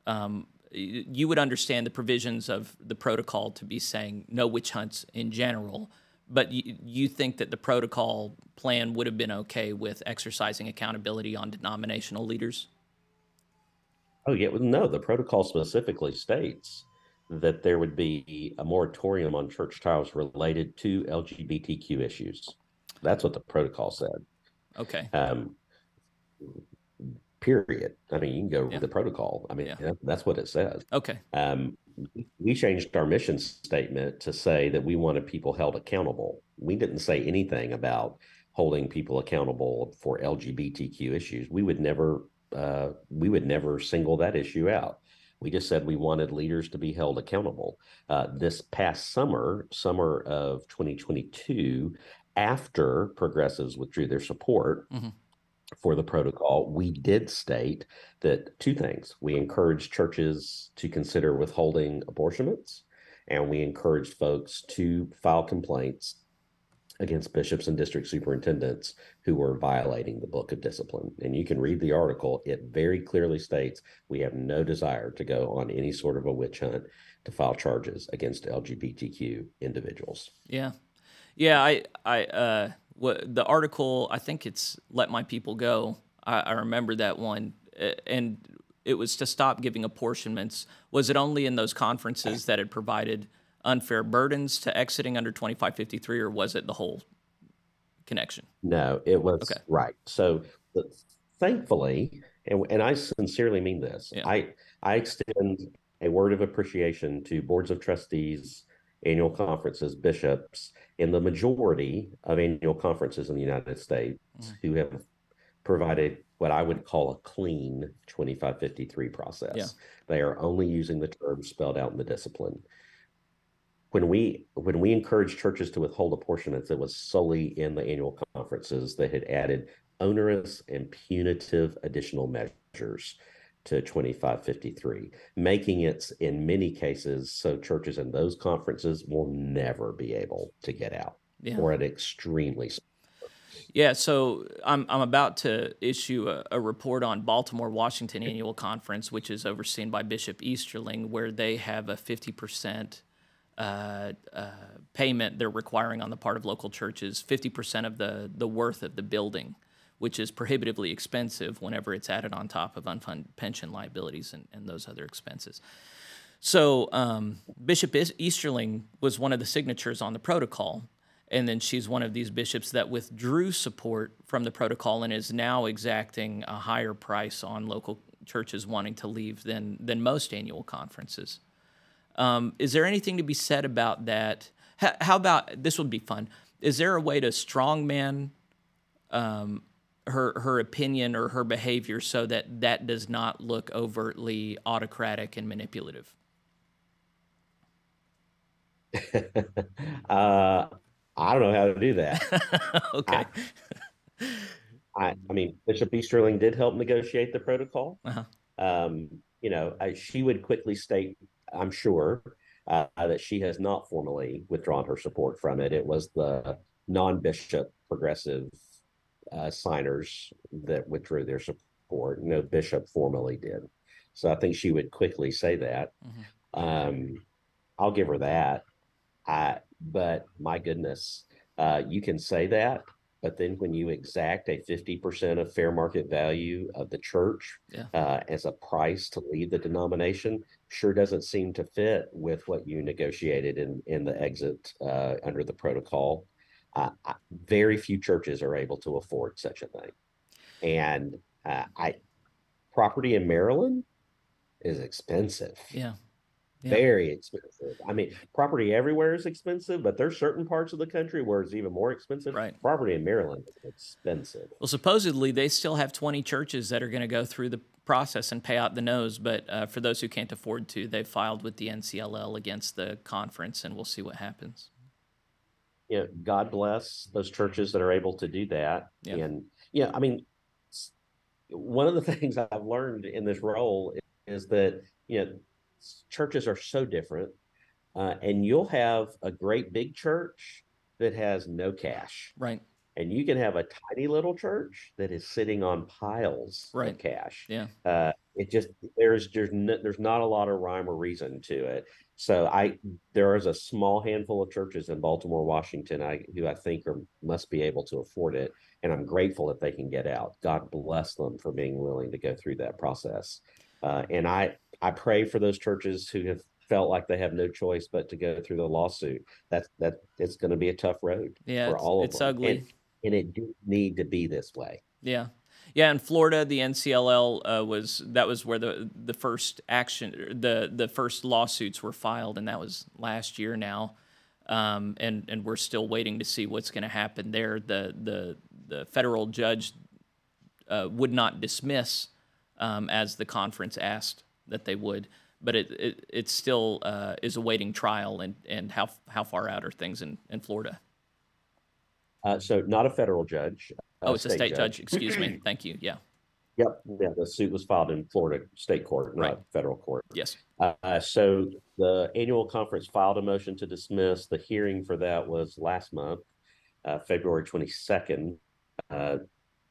um, you would understand the provisions of the protocol to be saying no witch hunts in general. But you, you think that the protocol plan would have been okay with exercising accountability on denominational leaders? Oh yeah, well, no. The protocol specifically states that there would be a moratorium on church trials related to LGBTQ issues. That's what the protocol said. Okay. Um, period. I mean, you can go yeah. the protocol. I mean, yeah. that's what it says. Okay. Um, we changed our mission statement to say that we wanted people held accountable. We didn't say anything about holding people accountable for LGBTQ issues. We would never, uh, we would never single that issue out. We just said we wanted leaders to be held accountable. Uh, this past summer, summer of 2022, after progressives withdrew their support, mm-hmm for the protocol, we did state that two things. We encouraged churches to consider withholding apportionments, and we encouraged folks to file complaints against bishops and district superintendents who were violating the book of discipline. And you can read the article, it very clearly states we have no desire to go on any sort of a witch hunt to file charges against LGBTQ individuals. Yeah. Yeah, I I uh what the article, I think it's Let My People Go. I, I remember that one and it was to stop giving apportionments. Was it only in those conferences that had provided unfair burdens to exiting under 2553, or was it the whole connection? No, it was okay. right. So, thankfully, and, and I sincerely mean this, yeah. I I extend a word of appreciation to boards of trustees, annual conferences, bishops, and the majority of annual conferences in the United States mm. who have provided what I would call a clean 2553 process. Yeah. They are only using the terms spelled out in the discipline when we when we encouraged churches to withhold apportionments, it was solely in the annual conferences that had added onerous and punitive additional measures to 2553, making it in many cases so churches in those conferences will never be able to get out yeah. or at extremely yeah, so I'm I'm about to issue a, a, report on Baltimore Washington annual conference, which is overseen by Bishop Easterling, where they have a 50 percent uh, uh, payment they're requiring on the part of local churches, 50% of the, the worth of the building, which is prohibitively expensive whenever it's added on top of unfunded pension liabilities and, and those other expenses. So um, Bishop Easterling was one of the signatures on the protocol, and then she's one of these bishops that withdrew support from the protocol and is now exacting a higher price on local churches wanting to leave than than most annual conferences. Um, is there anything to be said about that? How, how, about this would be fun? Is there a way to strongman um, her her opinion or her behavior so that that does not look overtly autocratic and manipulative? uh, I don't know how to do that. okay. I, I, I, mean, Bishop Easterling did help negotiate the protocol. Uh-huh. Um, you know, I, she would quickly state I'm sure uh, that she has not formally withdrawn her support from it. It was the non-bishop progressive uh, signers that withdrew their support. No bishop formally did. So I think she would quickly say that. Mm-hmm. Um, I'll give her that. I, but my goodness, uh, you can say that, but then when you exact a 50% of fair market value of the church yeah. uh, as a price to leave the denomination, sure doesn't seem to fit with what you negotiated in, in the exit uh, under the protocol. Uh, very few churches are able to afford such a thing. And uh, I property in Maryland is expensive. Yeah. Yeah. Very expensive. I mean, property everywhere is expensive, but there's certain parts of the country where it's even more expensive. Right. Property in Maryland is expensive. Well, supposedly they still have 20 churches that are going to go through the process and pay out the nose, but uh, for those who can't afford to, they've filed with the NCLL against the conference, and we'll see what happens. Yeah, God bless those churches that are able to do that. Yeah. And yeah, I mean, one of the things I've learned in this role is that you know churches are so different. Uh, and you'll have a great big church that has no cash. Right. And you can have a tiny little church that is sitting on piles right. of cash. Yeah. Uh, it just there's there's no, there's not a lot of rhyme or reason to it. So I there is a small handful of churches in Baltimore, Washington, I who I think are must be able to afford it, and I'm grateful that they can get out. God bless them for being willing to go through that process. Uh, and I I pray for those churches who have felt like they have no choice but to go through the lawsuit. That's that it's going to be a tough road yeah, for all of it's them. It's ugly, and, and it didn't need to be this way. Yeah. Yeah, in Florida, the NCLL uh, was that was where the the first action the the first lawsuits were filed, and that was last year now, um, and and we're still waiting to see what's going to happen there. The the the federal judge uh, would not dismiss um, as the conference asked that they would. But it, it, it still uh, is awaiting trial, and, and how, how far out are things in, in Florida? Uh, so, not a federal judge. Oh, it's a state judge. judge. Excuse me. Thank you. Yeah. Yep. Yeah. The suit was filed in Florida state court, not right. federal court. Yes. Uh, so the annual conference filed a motion to dismiss. The hearing for that was last month. uh, February 22nd, uh,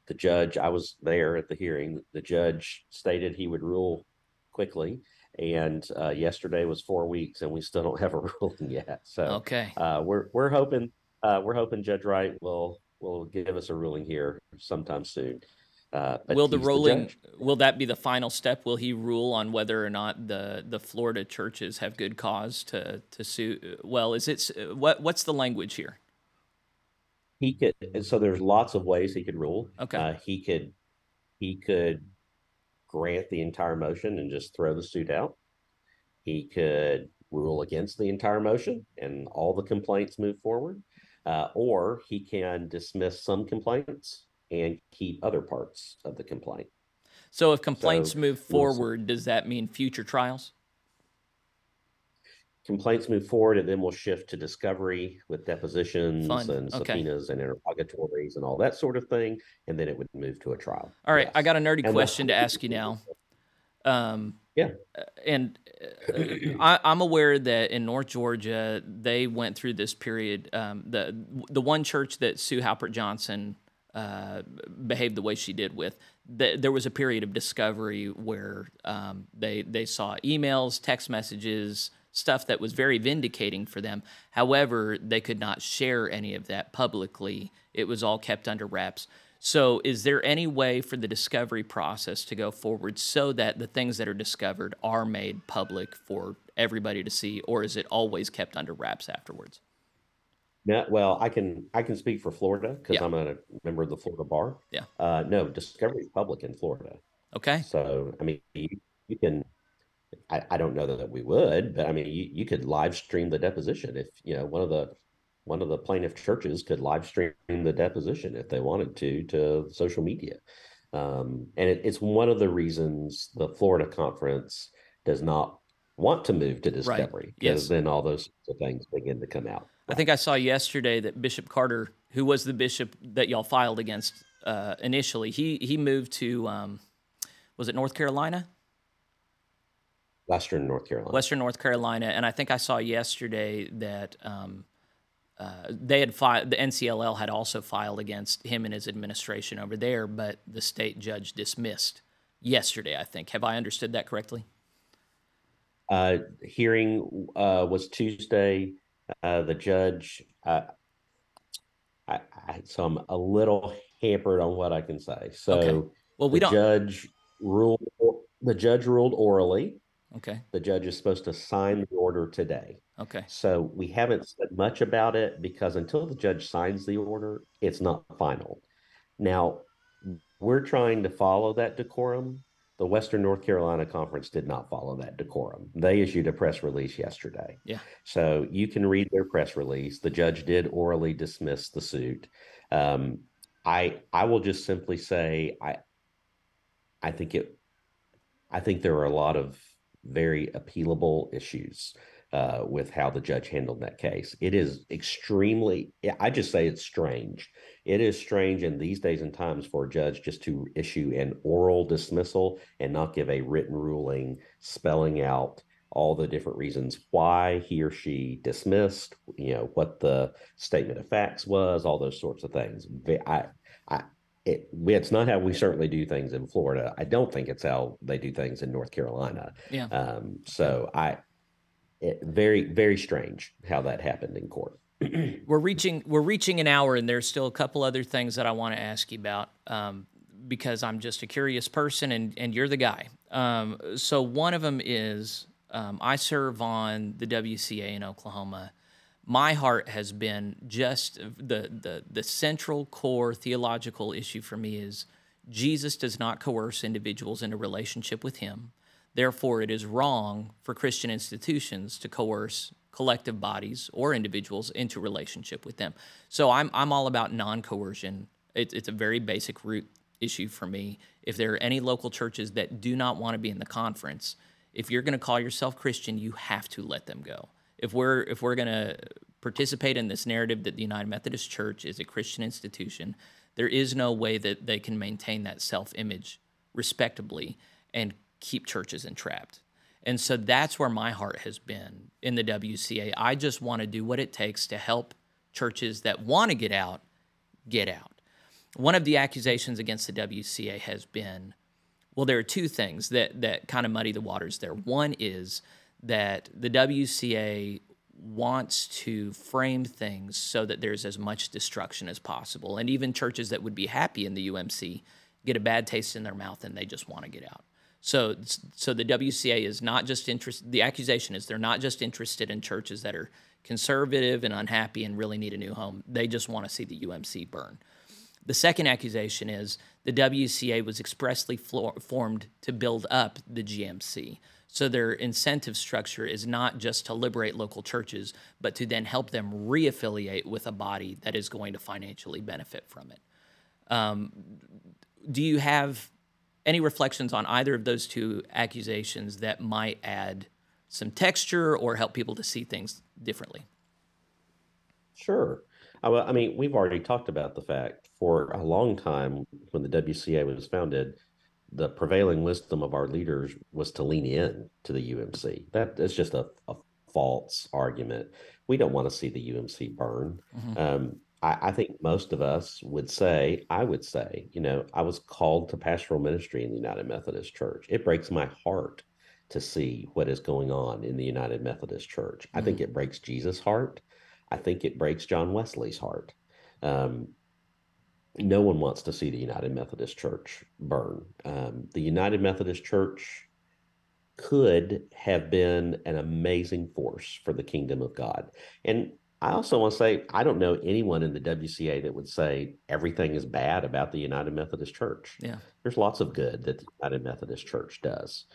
the judge, I was there at the hearing, the judge stated he would rule quickly. And uh, yesterday was four weeks, and we still don't have a ruling yet. So Okay. uh, we're we're hoping uh, we're hoping Judge Wright will will give us a ruling here sometime soon. Uh, but Will the ruling judge. will that be the final step? Will he rule on whether or not the the Florida churches have good cause to to sue? Well, is it what what's the language here? he could and so there's lots of ways he could rule Okay. uh, he could he could grant the entire motion and just throw the suit out he could rule against the entire motion and all the complaints move forward uh, or he can dismiss some complaints and keep other parts of the complaint So if complaints So, move forward, does that mean future trials? complaints move forward and then we'll shift to discovery with depositions Fun. and Okay. subpoenas and interrogatories and all that sort of thing and then it would move to a trial All right, I got a nerdy And question to ask you now. Um, Yeah. And uh, I, I'm aware that in North Georgia, they went through this period. Um, the the one church that Sue Haupert-Johnson uh, behaved the way she did with, th- there was a period of discovery where um, they they saw emails, text messages, stuff that was very vindicating for them. However, they could not share any of that publicly. It was all kept under wraps. So, is there any way for the discovery process to go forward so that the things that are discovered are made public for everybody to see, or is it always kept under wraps afterwards? No, well, I can I can speak for Florida because Yeah. I'm a member of the Florida Bar. Yeah. Uh, no, Discovery is public in Florida. Okay. So I mean, you, you can. I, I don't know that we would, but I mean, you, you could live stream the deposition if you know one of the one of the plaintiff churches could live stream the deposition if they wanted to to social media, um, and it, it's one of the reasons the Florida conference does not want to move to Discovery because Yes. then all those sorts of things begin to come out. I think I saw yesterday that Bishop Carter, who was the bishop that y'all filed against uh, initially, he he moved to um, was it North Carolina, Western North Carolina. Western North Carolina, and I think I saw yesterday that um, uh, they had filed the NCLL had also filed against him and his administration over there, but the state judge dismissed yesterday. I think have I understood that correctly? Uh, hearing uh, was Tuesday. Uh, the judge, uh, I, I, so I'm a little hampered on what I can say. So Okay. Well, we the don't. judge ruled. The judge ruled orally. Okay. The judge is supposed to sign the order today. Okay. So we haven't said much about it because until the judge signs the order, it's not final. Now, we're trying to follow that decorum. The Western North Carolina Conference did not follow that decorum. They issued a press release yesterday. Yeah. So you can read their press release. The judge did orally dismiss the suit. Um, I I will just simply say I I think it I think there are a lot of very appealable issues uh, with how the judge handled that case. It is extremely, I just say it's strange. It is strange in these days and times for a judge just to issue an oral dismissal and not give a written ruling spelling out all the different reasons why he or she dismissed, you know, what the statement of facts was, all those sorts of things. I, I, it, it's not how we certainly do things in Florida. I don't think it's how they do things in North Carolina. Yeah. Um, so I, very, very strange how that happened in court. we're reaching we're reaching an hour and there's still a couple other things that i want to ask you about um, because i'm just a curious person and, and you're the guy. Um, so one of them is um, i serve on the wca in oklahoma. My heart has been just the, the the central core theological issue for me is jesus does not coerce individuals into relationship with him Therefore, it is wrong for Christian institutions to coerce collective bodies or individuals into relationship with them. So I'm, I'm all about non coercion. It, it's a very basic root issue for me. If there are any local churches that do not want to be in the conference, if you're going to call yourself Christian, you have to let them go. If we're if we're going to participate in this narrative that the United Methodist Church is a Christian institution, there is no way that they can maintain that self-image respectably and keep churches entrapped. And so that's where my heart has been in the WCA. I just want to do what it takes to help churches that want to get out get out. One of the accusations against the WCA has been well, there are two things that, that kind of muddy the waters there. One is that the WCA wants to frame things so that there's as much destruction as possible. And even churches that would be happy in the UMC get a bad taste in their mouth and they just want to get out. So, so the WCA is not just interested. The accusation is they're not just interested in churches that are conservative and unhappy and really need a new home. They just want to see the UMC burn. The second accusation is the WCA was expressly formed to build up the GMC. So their incentive structure is not just to liberate local churches, but to then help them reaffiliate with a body that is going to financially benefit from it. Um, do you have any reflections on either of those two accusations that might add some texture or help people to see things differently? Sure. I mean, we've already talked about the fact for a long time when the WCA was founded, the prevailing wisdom of our leaders was to lean in to the UMC. That is just a, a false argument. We don't want to see the UMC burn. Mm-hmm. Um, I, I, think most of us would say, I would say, you know, I was called to pastoral ministry in the United Methodist Church. It breaks my heart to see what is going on in the United Methodist Church. Mm-hmm. I think mm-hmm. it breaks Jesus' heart. I think it breaks John Wesley's heart. Um, no one wants to see the United Methodist Church burn. Um, the United Methodist Church could have been an amazing force for the kingdom of God. And I also want to say, I don't know anyone in the WCA that would say everything is bad about the United Methodist Church. Yeah. There's lots of good that the United Methodist Church does.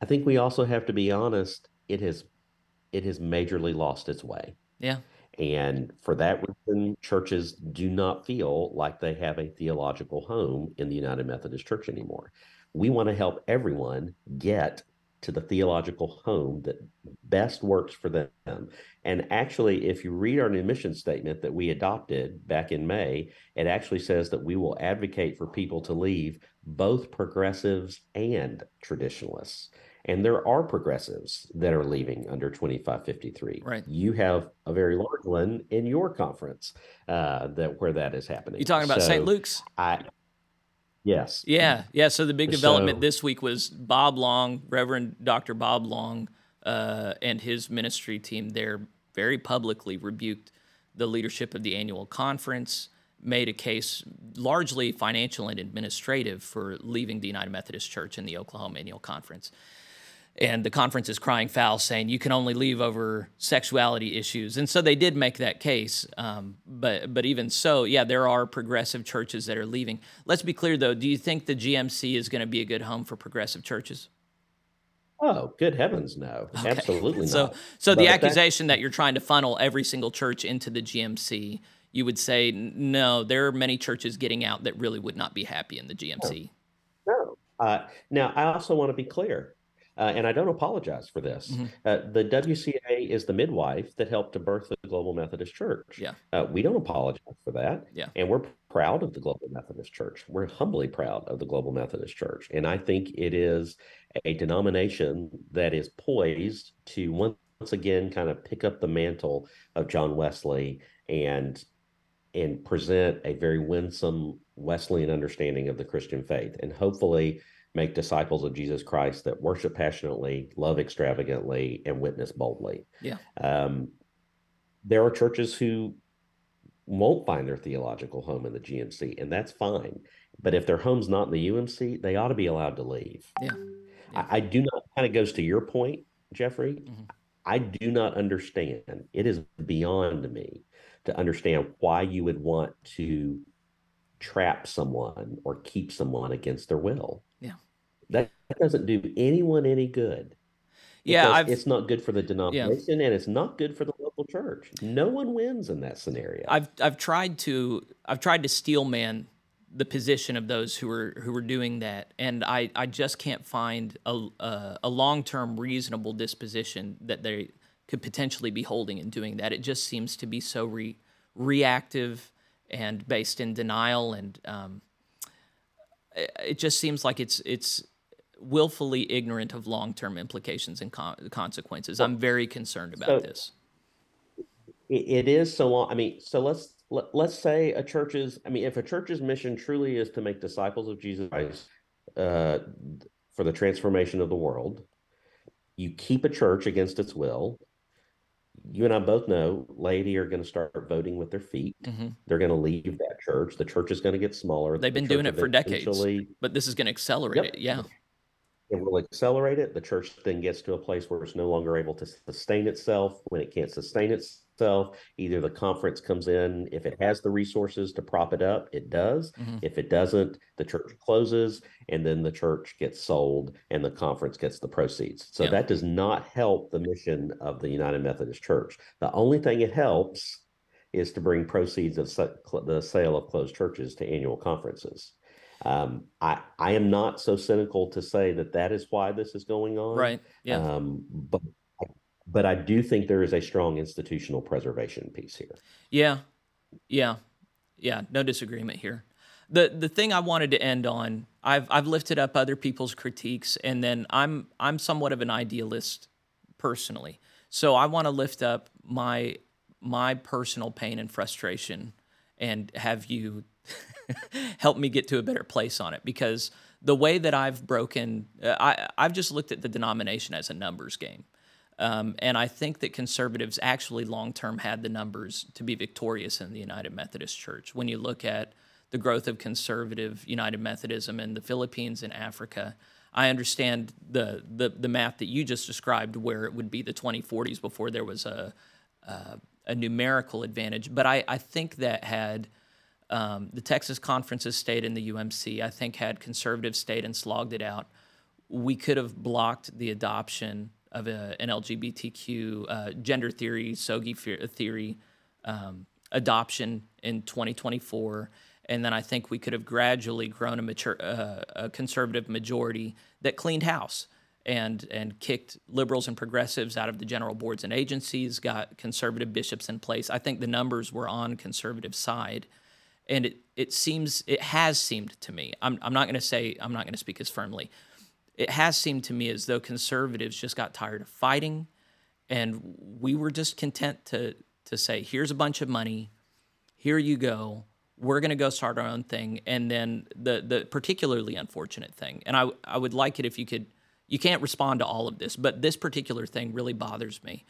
I think we also have to be honest, it has it has majorly lost its way. Yeah. And for that reason, churches do not feel like they have a theological home in the United Methodist Church anymore. We want to help everyone get to the theological home that best works for them. And actually, if you read our new mission statement that we adopted back in May, it actually says that we will advocate for people to leave both progressives and traditionalists. And there are progressives that are leaving under 2553. Right. You have a very large one in your conference uh, that where that is happening. You talking about so St. Luke's? I yes. Yeah, yeah. So the big development so, this week was Bob Long, Reverend Dr. Bob Long, uh, and his ministry team there very publicly rebuked the leadership of the annual conference made a case largely financial and administrative for leaving the United Methodist Church in the Oklahoma Annual Conference and the conference is crying foul, saying you can only leave over sexuality issues. And so they did make that case. Um, but but even so, yeah, there are progressive churches that are leaving. Let's be clear, though. Do you think the GMC is going to be a good home for progressive churches? Oh, good heavens, no! Okay. Absolutely so, not. So, the accusation that, that you're trying to funnel every single church into the GMC, you would say no. There are many churches getting out that really would not be happy in the GMC. No. no. Uh, now, I also want to be clear uh, and I don't apologize for this. Mm-hmm. Uh, the WCA is the midwife that helped to birth the Global Methodist Church. Yeah. Uh, we don't apologize for that. Yeah. And we're proud of the Global Methodist Church. We're humbly proud of the Global Methodist Church. And I think it is a denomination that is poised to once again kind of pick up the mantle of John Wesley and and present a very winsome Wesleyan understanding of the Christian faith. And hopefully make disciples of Jesus Christ that worship passionately, love extravagantly, and witness boldly. Yeah. Um, there are churches who won't find their theological home in the GMC, and that's fine. But if their home's not in the UMC, they ought to be allowed to leave. Yeah. yeah. I, I, do not kind of goes to your point, Jeffrey. Mm-hmm. I do not understand. It is beyond me to understand why you would want to trap someone or keep someone against their will. Yeah. That, doesn't do anyone any good. Yeah, it's not good for the denomination yeah. and it's not good for the local church. No one wins in that scenario. I've I've tried to I've tried to steelman the position of those who are who are doing that, and I, I just can't find a a, a long term reasonable disposition that they could potentially be holding in doing that. It just seems to be so re, reactive and based in denial and um, it just seems like it's it's willfully ignorant of long-term implications and con- consequences. I'm very concerned about so, this. it, is so long. I mean, so let's let, let's say a church's. I mean, if a church's mission truly is to make disciples of Jesus Christ uh, for the transformation of the world, you keep a church against its will. You and I both know laity are going to start voting with their feet. hmm They're going to leave that church. The church is going to get smaller. They've The been doing it for decades, but this is going to accelerate Yep. it. Yeah. It will accelerate it. The church then gets to a place where it's no longer able to sustain itself. When it can't sustain itself, either the conference comes in, if it has the resources to prop it up, it does. hmm If it doesn't, the church closes and then the church gets sold and the conference gets the proceeds. So Yeah. that does not help the mission of the United Methodist Church. The only thing it helps is to bring proceeds of the sale of closed churches to annual conferences. Um, I, I am not so cynical to say that that is why this is going on. Right. Yeah. Um, but but I do think there is a strong institutional preservation piece here. Yeah, yeah, yeah. No disagreement here. the The thing I wanted to end on, I've I've lifted up other people's critiques, and then I'm I'm somewhat of an idealist personally, so I want to lift up my my personal pain and frustration, and have you help me get to a better place on it because the way that I've broken, uh, I I've just looked at the denomination as a numbers game. Um, and I think that conservatives actually long term had the numbers to be victorious in the United Methodist Church. When you look at the growth of conservative United Methodism in the Philippines and Africa, I understand the, the, the math that you just described, where it would be the 2040s before there was a, a, a numerical advantage. But I, I think that had um, the Texas conferences stayed in the UMC, I think had conservatives stayed and slogged it out, we could have blocked the adoption of a, an LGBTQ uh, gender theory, SOGI theory um, adoption in 2024. And then I think we could have gradually grown a, mature, uh, a conservative majority that cleaned house and and kicked liberals and progressives out of the general boards and agencies, got conservative bishops in place. I think the numbers were on conservative side and it, it seems it has seemed to me i'm, I'm not going to say i'm not going to speak as firmly. It has seemed to me as though conservatives just got tired of fighting and we were just content to to say here's a bunch of money. Here you go. We're going to go start our own thing. And then the the particularly unfortunate thing and i i would like it if you could you can't respond to all of this but this particular thing really bothers me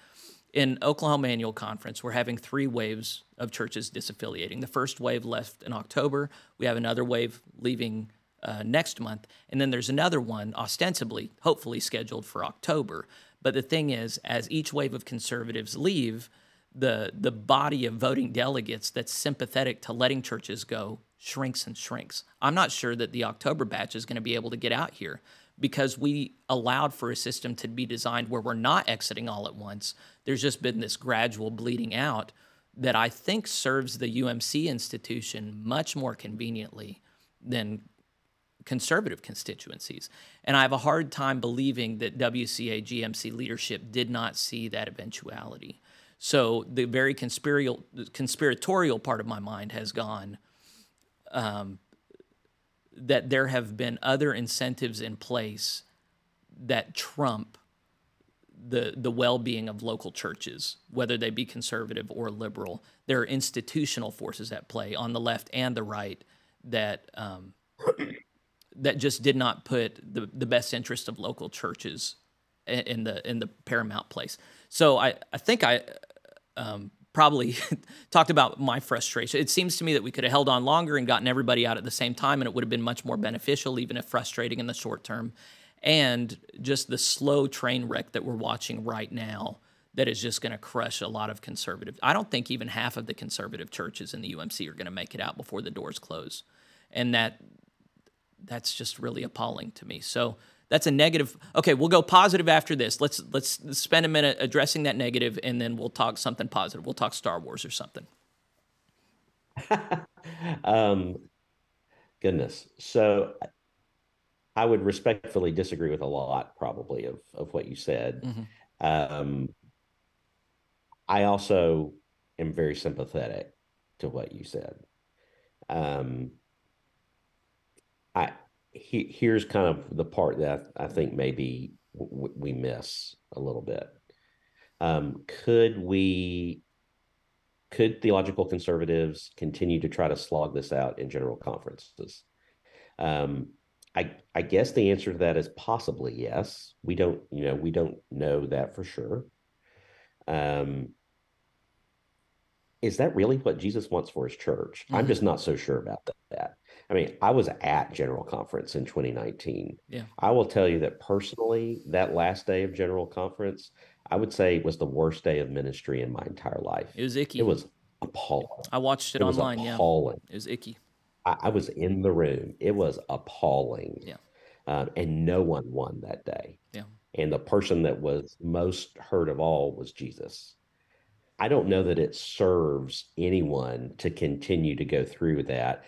in Oklahoma Annual Conference, we're having three waves of churches disaffiliating. The first wave left in October. We have another wave leaving uh, next month. And then there's another one, ostensibly, hopefully scheduled for October. But the thing is, as each wave of conservatives leave, the, the body of voting delegates that's sympathetic to letting churches go shrinks and shrinks. I'm not sure that the October batch is going to be able to get out here because we allowed for a system to be designed where we're not exiting all at once. There's just been this gradual bleeding out that I think serves the UMC institution much more conveniently than conservative constituencies. And I have a hard time believing that WCA GMC leadership did not see that eventuality. So the very conspiratorial, part of my mind has gone um, that there have been other incentives in place that trump the the well-being of local churches, whether they be conservative or liberal. There are institutional forces at play on the left and the right that um, that just did not put the, the best interest of local churches in, the in the paramount place. So I I think I um, probably talked about my frustration. It seems to me that we could have held on longer and gotten everybody out at the same time, and it would have been much more beneficial, even if frustrating in the short term. And just the slow train wreck that we're watching right now that is just going to crush a lot of conservative. I don't think even half of the conservative churches in the UMC are going to make it out before the doors close, and that that's just really appalling to me. So that's a negative. Okay, we'll go positive after this. Let's let's spend a minute addressing that negative, and then we'll talk something positive. We'll talk Star Wars or something. um, goodness. So I would respectfully disagree with a lot, probably, of of what you said. Mhm. Um, I also am very sympathetic to what you said. Um, I he, here's kind of the part that I think maybe w- we miss a little bit. Um, could we could theological conservatives continue to try to slog this out in general conferences? Um, I I guess the answer to that is possibly yes. We don't, you know, we don't know that for sure. Um, is that really what Jesus wants for his church? Mm-hmm. I'm just not so sure about that. I mean, I was at General Conference in 2019. Yeah. I will tell you that personally, that last day of General Conference, I would say was the worst day of ministry in my entire life. It was icky. It was appalling. I watched it, it online. appalling. Yeah. It was icky. I, I, was in the room. It was appalling. Yeah. Um, and no one won that day. Yeah. And the person that was most hurt of all was Jesus. I don't know that it serves anyone to continue to go through that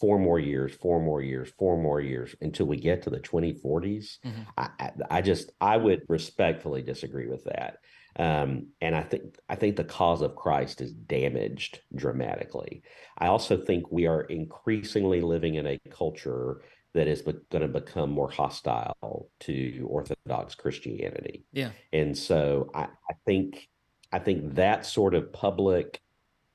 four more years, four more years, four more years until we get to the 2040s. Mm-hmm. I, I just I would respectfully disagree with that. Um, and I think I think the cause of Christ is damaged dramatically. I also think we are increasingly living in a culture that is be- going to become more hostile to Orthodox Christianity. Yeah, and so I, I think I think that sort of public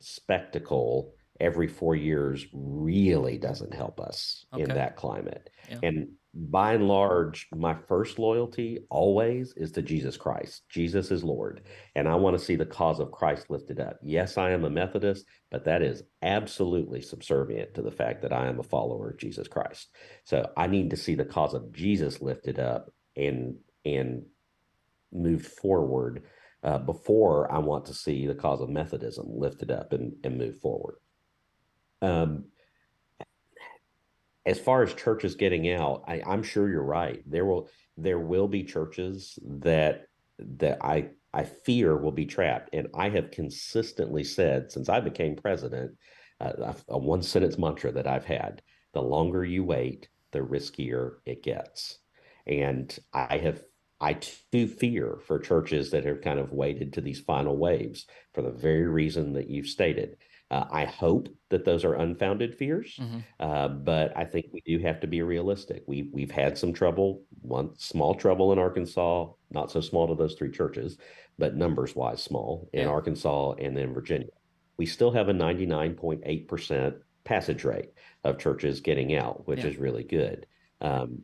spectacle every four years really doesn't help us okay. in that climate. Yeah. And by and large, my first loyalty always is to Jesus Christ. Jesus is Lord. And I want to see the cause of Christ lifted up. Yes, I am a Methodist, but that is absolutely subservient to the fact that I am a follower of Jesus Christ. So I need to see the cause of Jesus lifted up and and moved forward uh, before I want to see the cause of Methodism lifted up and, and move forward. Um, as far as churches getting out, I, I'm sure you're right. There will there will be churches that that I I fear will be trapped, and I have consistently said since I became president, uh, a one sentence mantra that I've had: the longer you wait, the riskier it gets. And I have I too fear for churches that have kind of waited to these final waves for the very reason that you've stated. Uh, I hope that those are unfounded fears, mm-hmm. uh, but I think we do have to be realistic. We we've had some trouble, one small trouble in Arkansas, not so small to those three churches, but numbers wise small in yeah. Arkansas and then Virginia. We still have a ninety nine point eight percent passage rate of churches getting out, which yeah. is really good. Um,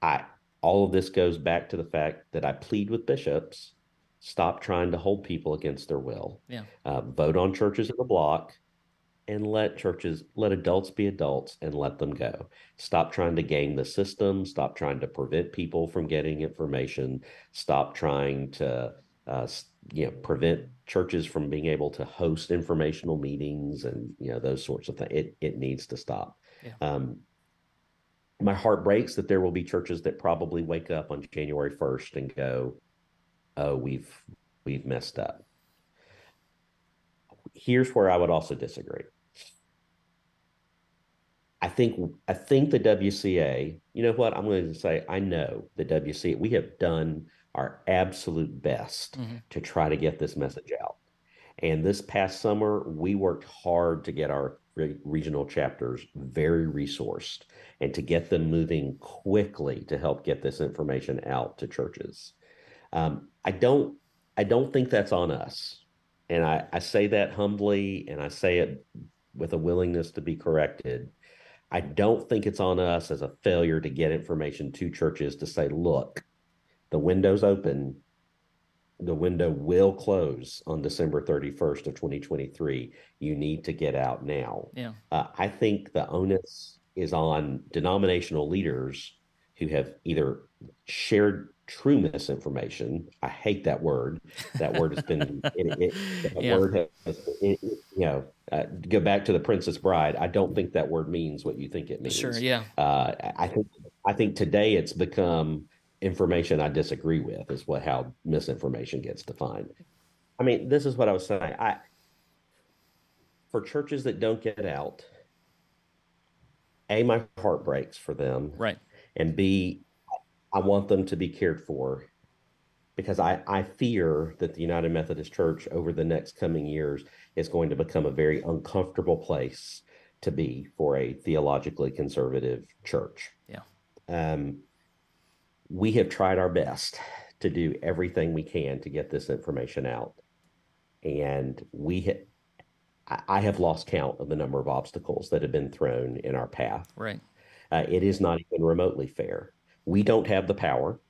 I all of this goes back to the fact that I plead with bishops stop trying to hold people against their will. Yeah. Uh, vote on churches in the block and let churches, let adults be adults and let them go. Stop trying to game the system. Stop trying to prevent people from getting information. Stop trying to, uh, you know, prevent churches from being able to host informational meetings and you know those sorts of things. It it needs to stop. Yeah. Um, my heart breaks that there will be churches that probably wake up on January 1st and go, oh, we've we've messed up. Here's where I would also disagree. I think I think the WCA, you know what? I'm going to say I know the WCA, we have done our absolute best mm-hmm. to try to get this message out. And this past summer, we worked hard to get our re- regional chapters very resourced and to get them moving quickly to help get this information out to churches. Um, I don't I don't think that's on us. And I, I say that humbly and I say it with a willingness to be corrected. I don't think it's on us as a failure to get information to churches to say, look, the window's open. The window will close on December 31st of 2023. You need to get out now. Yeah. Uh, I think the onus is on denominational leaders who have either shared true misinformation. I hate that word. That word has been, it, it, yeah. word has, it, you know, uh, go back to the Princess Bride. I don't think that word means what you think it means. Sure, yeah. Uh, I think I think today it's become information I disagree with is what how misinformation gets defined. I mean, this is what I was saying. I for churches that don't get out, a my heart breaks for them, right, and b I want them to be cared for because I, I fear that the United Methodist Church over the next coming years is going to become a very uncomfortable place to be for a theologically conservative church. Yeah. Um, we have tried our best to do everything we can to get this information out. And we ha- I, I have lost count of the number of obstacles that have been thrown in our path. Right. Uh, it is not even remotely fair. We don't have the power.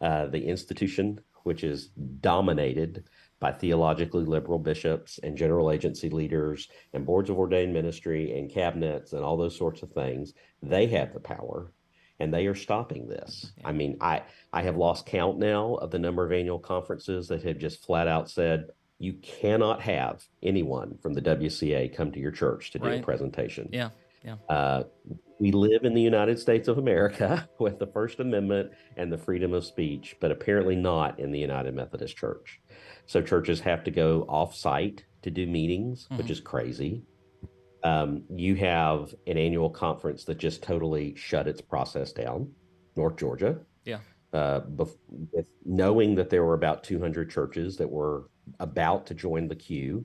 Uh, the institution, which is dominated by theologically liberal bishops and general agency leaders and boards of ordained ministry and cabinets and all those sorts of things, they have the power and they are stopping this. I mean, I I have lost count now of the number of annual conferences that have just flat out said you cannot have anyone from the WCA come to your church to do right. a presentation. Yeah. Yeah. Uh, we live in the United States of America with the First Amendment and the freedom of speech, but apparently not in the United Methodist Church. So churches have to go off site to do meetings, mm-hmm. which is crazy. Um, you have an annual conference that just totally shut its process down, North Georgia. Yeah. Uh, bef- with knowing that there were about 200 churches that were about to join the queue,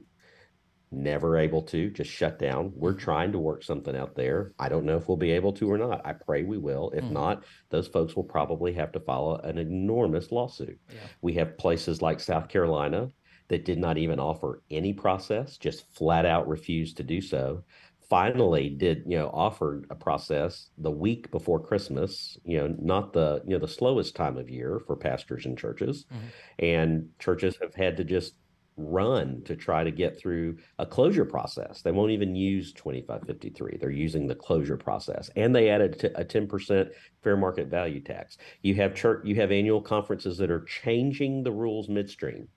never able to, just shut down. We're mm-hmm. trying to work something out there. I don't know if we'll be able to or not. I pray we will. If mm. not, those folks will probably have to follow an enormous lawsuit. Yeah. We have places like South Carolina that did not even offer any process, just flat out refused to do so. Finally, did you know offered a process the week before Christmas? You know, not the you know the slowest time of year for pastors and churches, mm-hmm. and churches have had to just run to try to get through a closure process. They won't even use 2553. They're using the closure process. And they added a 10% fair market value tax. You have church you have annual conferences that are changing the rules midstream.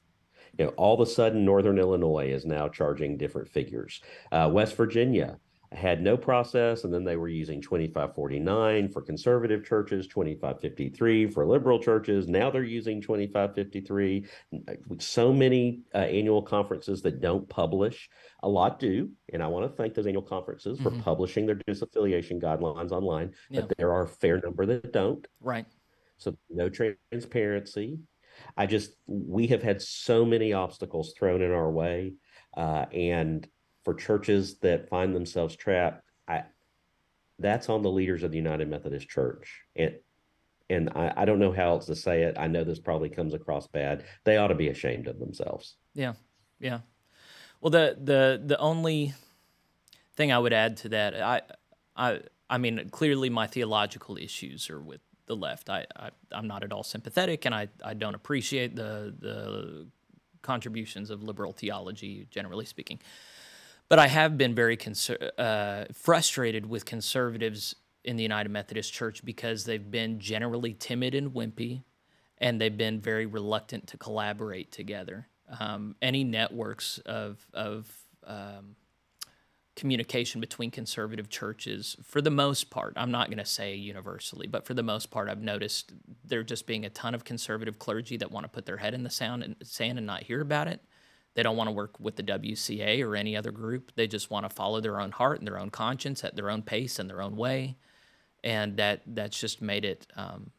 You know, all of a sudden Northern Illinois is now charging different figures. Uh, West Virginia had no process, and then they were using 2549 for conservative churches, 2553 for liberal churches. Now they're using 2553. So many uh, annual conferences that don't publish. A lot do, and I want to thank those annual conferences mm-hmm. for publishing their disaffiliation guidelines online. Yeah. But there are a fair number that don't. Right. So no transparency. I just we have had so many obstacles thrown in our way, uh, and for churches that find themselves trapped, I that's on the leaders of the United Methodist Church. And and I, I don't know how else to say it. I know this probably comes across bad. They ought to be ashamed of themselves. Yeah. Yeah. Well the the the only thing I would add to that, I I I mean, clearly my theological issues are with the left. I, I am not at all sympathetic, and I, I don't appreciate the the contributions of liberal theology, generally speaking. But I have been very conser- uh, frustrated with conservatives in the United Methodist Church because they've been generally timid and wimpy, and they've been very reluctant to collaborate together. Um, any networks of of um, communication between conservative churches, for the most part, I'm not going to say universally, but for the most part, I've noticed there just being a ton of conservative clergy that want to put their head in the and, sand and not hear about it. They don't want to work with the WCA or any other group. They just want to follow their own heart and their own conscience at their own pace and their own way. And that that's just made it. Um,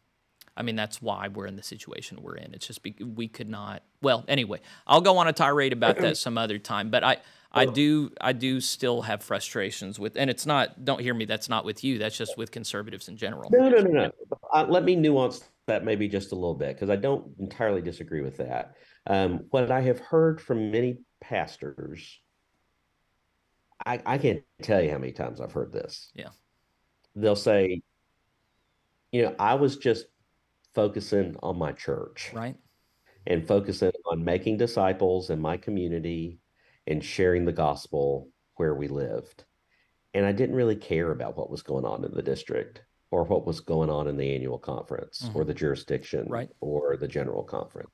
I mean, that's why we're in the situation we're in. It's just be, we could not. Well, anyway, I'll go on a tirade about that some other time. But I, I do, I do still have frustrations with, and it's not. Don't hear me. That's not with you. That's just with conservatives in general. No, no, no, no. Uh, let me nuance that maybe just a little bit because I don't entirely disagree with that. Um, what I have heard from many pastors, I, I can't tell you how many times I've heard this. Yeah. They'll say, you know, I was just focusing on my church. Right. And focusing on making disciples in my community and sharing the gospel where we lived. And I didn't really care about what was going on in the district or what was going on in the annual conference mm-hmm. or the jurisdiction right. or the general conference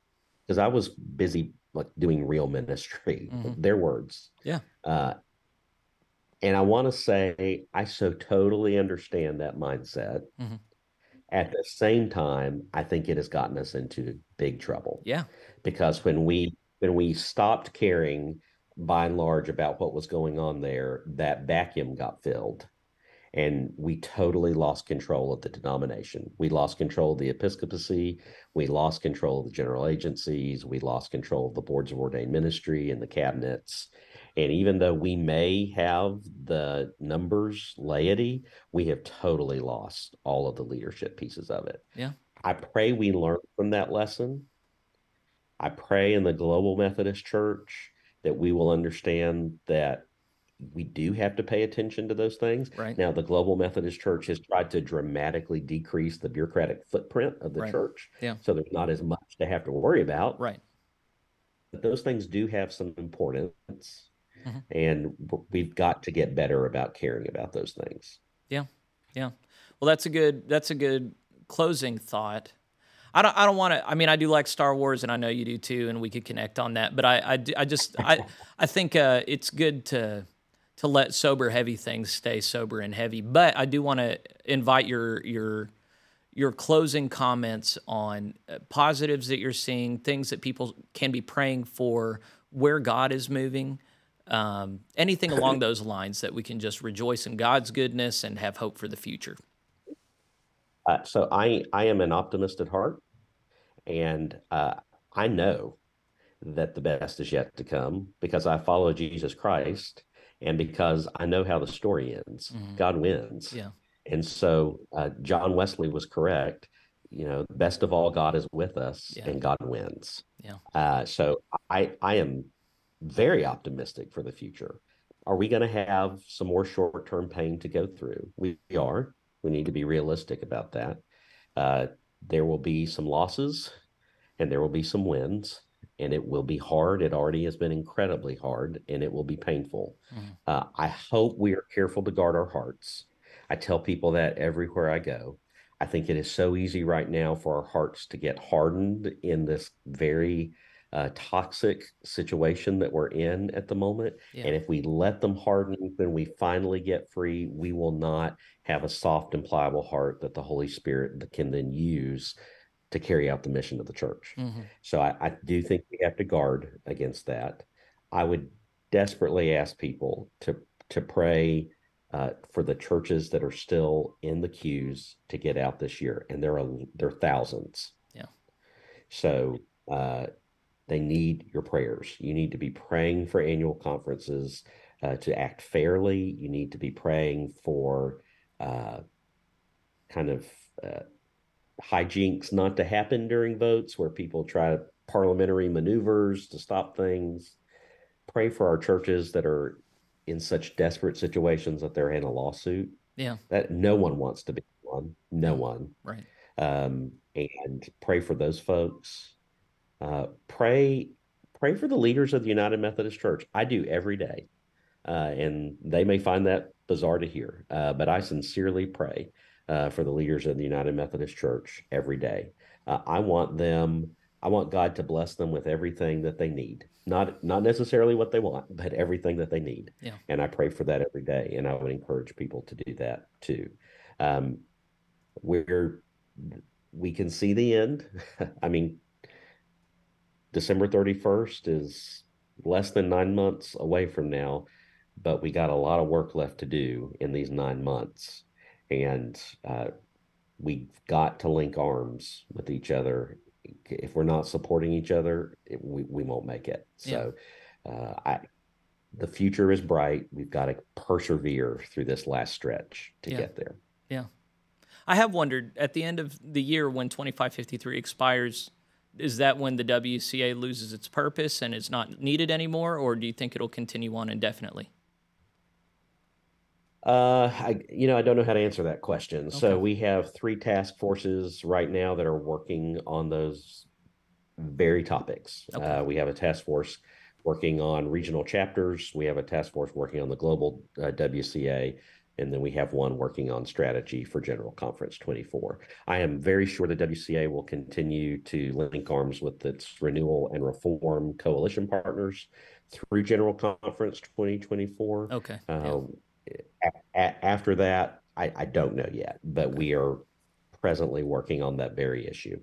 because I was busy like doing real ministry, mm-hmm. their words. Yeah. Uh, and I want to say I so totally understand that mindset. Mm-hmm. At the same time, I think it has gotten us into big trouble. Yeah. Because when we when we stopped caring by and large about what was going on there, that vacuum got filled and we totally lost control of the denomination. We lost control of the episcopacy. We lost control of the general agencies. We lost control of the boards of ordained ministry and the cabinets. And even though we may have the numbers laity, we have totally lost all of the leadership pieces of it. Yeah. I pray we learn from that lesson. I pray in the Global Methodist Church that we will understand that we do have to pay attention to those things. Right. Now, the Global Methodist Church has tried to dramatically decrease the bureaucratic footprint of the Right. church. Yeah. So there's not as much to have to worry about. Right. But those things do have some importance. Mhm. And we've got to get better about caring about those things. Yeah. Yeah. Well, that's a good that's a good closing thought. I don't I don't want to. I mean, I do like Star Wars, and I know you do too, and we could connect on that. But I I, do- I just I I think uh, it's good to to let sober heavy things stay sober and heavy. But I do want to invite your your your closing comments on uh, positives that you're seeing, things that people can be praying for, where God is moving, um, anything along those lines that we can just rejoice in God's goodness and have hope for the future. Uh, so I I am an optimist at heart, and uh, I know that the best is yet to come because I follow Jesus Christ, and because I know how the story ends. Mhm. God wins. Yeah. And so uh, John Wesley was correct. You know, best of all, God is with us, Yeah. and God wins. Yeah. Uh, so I I am very optimistic for the future. Are we going to have some more short term pain to go through? We are. We need to be realistic about that. Uh, there will be some losses, and there will be some wins, and it will be hard. It already has been incredibly hard, and it will be painful. Mhm. Uh, I hope we are careful to guard our hearts. I tell people that everywhere I go. I think it is so easy right now for our hearts to get hardened in this very uh, toxic situation that we're in at the moment. Yeah. And if we let them harden when we finally get free, we will not have a soft and pliable heart that the Holy Spirit can then use to carry out the mission of the church. Mhm. So I, I do think we have to guard against that. I would desperately ask people to to pray uh, for the churches that are still in the queues to get out this year, and there are there are thousands. Yeah. So uh, they need your prayers. You need to be praying for annual conferences uh, to act fairly. You need to be praying for uh, kind of uh, hijinks not to happen during votes where people try parliamentary maneuvers to stop things. Pray for our churches that are in such desperate situations that they're in a lawsuit. Yeah. That no one wants to be one. No one. Right. Um, and pray for those folks. Uh, pray pray for the leaders of the United Methodist Church. I do every day. Uh, and they may find that bizarre to hear, uh, but I sincerely pray uh, for the leaders of the United Methodist Church every day. Uh, I want them, I want God to bless them with everything that they need. Not not necessarily what they want, but everything that they need. Yeah. And I pray for that every day, and I would encourage people to do that too. Um, we're we can see the end. I mean, December 31st is less than nine months away from now, but we got a lot of work left to do in these nine months. And uh, we've got to link arms with each other. If we're not supporting each other, it, we, we won't make it. So uh, I, the future is bright. We've got to persevere through this last stretch to Yeah. get there. Yeah, I have wondered at the end of the year when 2553 expires, is that when the WCA loses its purpose and is not needed anymore, or do you think it'll continue on indefinitely? Uh, I, you know, I don't know how to answer that question. Okay. So we have three task forces right now that are working on those very topics. Okay. Uh, we have a task force working on regional chapters. We have a task force working on the global uh, WCA, and then we have one working on strategy for General Conference 24. I am very sure the WCA will continue to link arms with its renewal and reform coalition partners through General Conference 2024. Okay. yeah. A- a- after that, I, I don't know yet, but we are presently working on that very issue.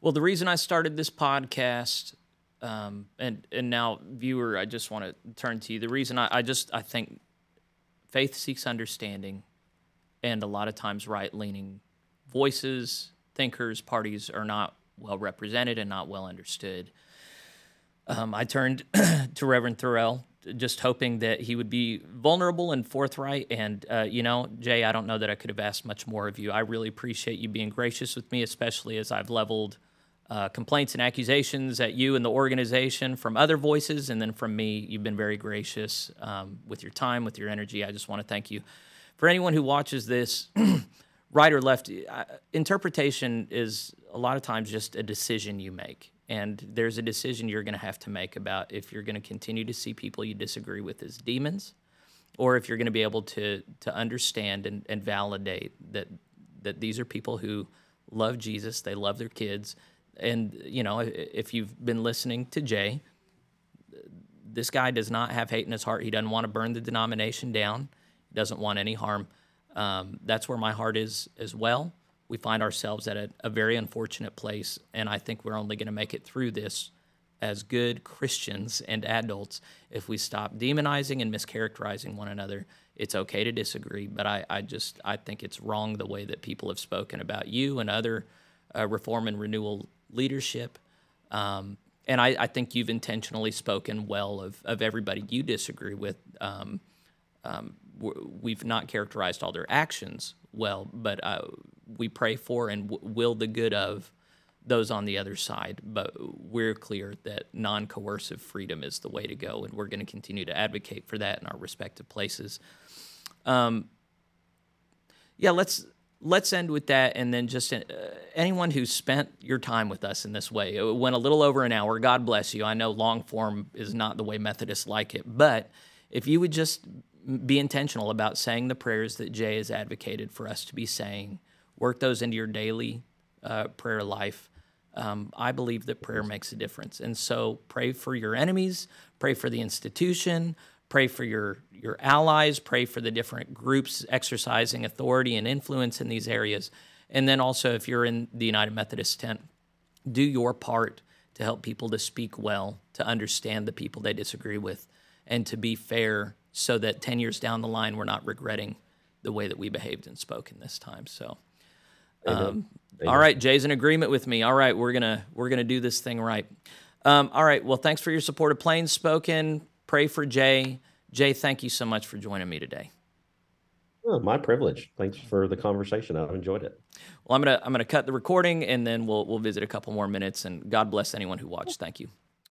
Well, the reason I started this podcast, um, and and now viewer, I just want to turn to you. The reason I, I just I think faith seeks understanding, and a lot of times right leaning voices, thinkers, parties are not well represented and not well understood. Um, I turned to Reverend Therrell, just hoping that he would be vulnerable and forthright. And, uh, you know, Jay, I don't know that I could have asked much more of you. I really appreciate you being gracious with me, especially as I've leveled uh, complaints and accusations at you and the organization from other voices, and then from me. You've been very gracious um, with your time, with your energy. I just want to thank you. For anyone who watches this, right or left, uh, interpretation is a lot of times just a decision you make. And there's a decision you're going to have to make about if you're going to continue to see people you disagree with as demons, or if you're going to be able to to understand and, and validate that that these are people who love Jesus, they love their kids, and you know if you've been listening to Jay, this guy does not have hate in his heart. He doesn't want to burn the denomination down. He doesn't want any harm. Um, that's where my heart is as well. We find ourselves at a, a very unfortunate place, and I think we're only going to make it through this as good Christians and adults if we stop demonizing and mischaracterizing one another. It's okay to disagree, but I, I just I think it's wrong the way that people have spoken about you and other uh, reform and renewal leadership. Um, and I, I, think you've intentionally spoken well of, of everybody you disagree with. Um, um, we've not characterized all their actions well, but uh, we pray for and w- will the good of those on the other side. But we're clear that non coercive freedom is the way to go, and we're going to continue to advocate for that in our respective places. Um, yeah, let's let's end with that, and then just uh, anyone who spent your time with us in this way. It went a little over an hour. God bless you. I know long form is not the way Methodists like it, but if you would just be intentional about saying the prayers that Jay has advocated for us to be saying, work those into your daily uh, prayer life. Um, I believe that prayer makes a difference. And so pray for your enemies, pray for the institution, pray for your, your allies, pray for the different groups exercising authority and influence in these areas. And then also, if you're in the United Methodist tent, do your part to help people to speak well, to understand the people they disagree with, and to be fair so that 10 years down the line, we're not regretting the way that we behaved and spoke in this time. So, um, all right, Jay's in agreement with me. All right, we're gonna we're gonna do this thing right. Um, all right. Well, thanks for your support of Plain Spoken. Pray for Jay. Jay, thank you so much for joining me today. Oh, my privilege. Thanks for the conversation. I've enjoyed it. Well, I'm gonna I'm gonna cut the recording and then we'll we'll visit a couple more minutes. And God bless anyone who watched. Thank you.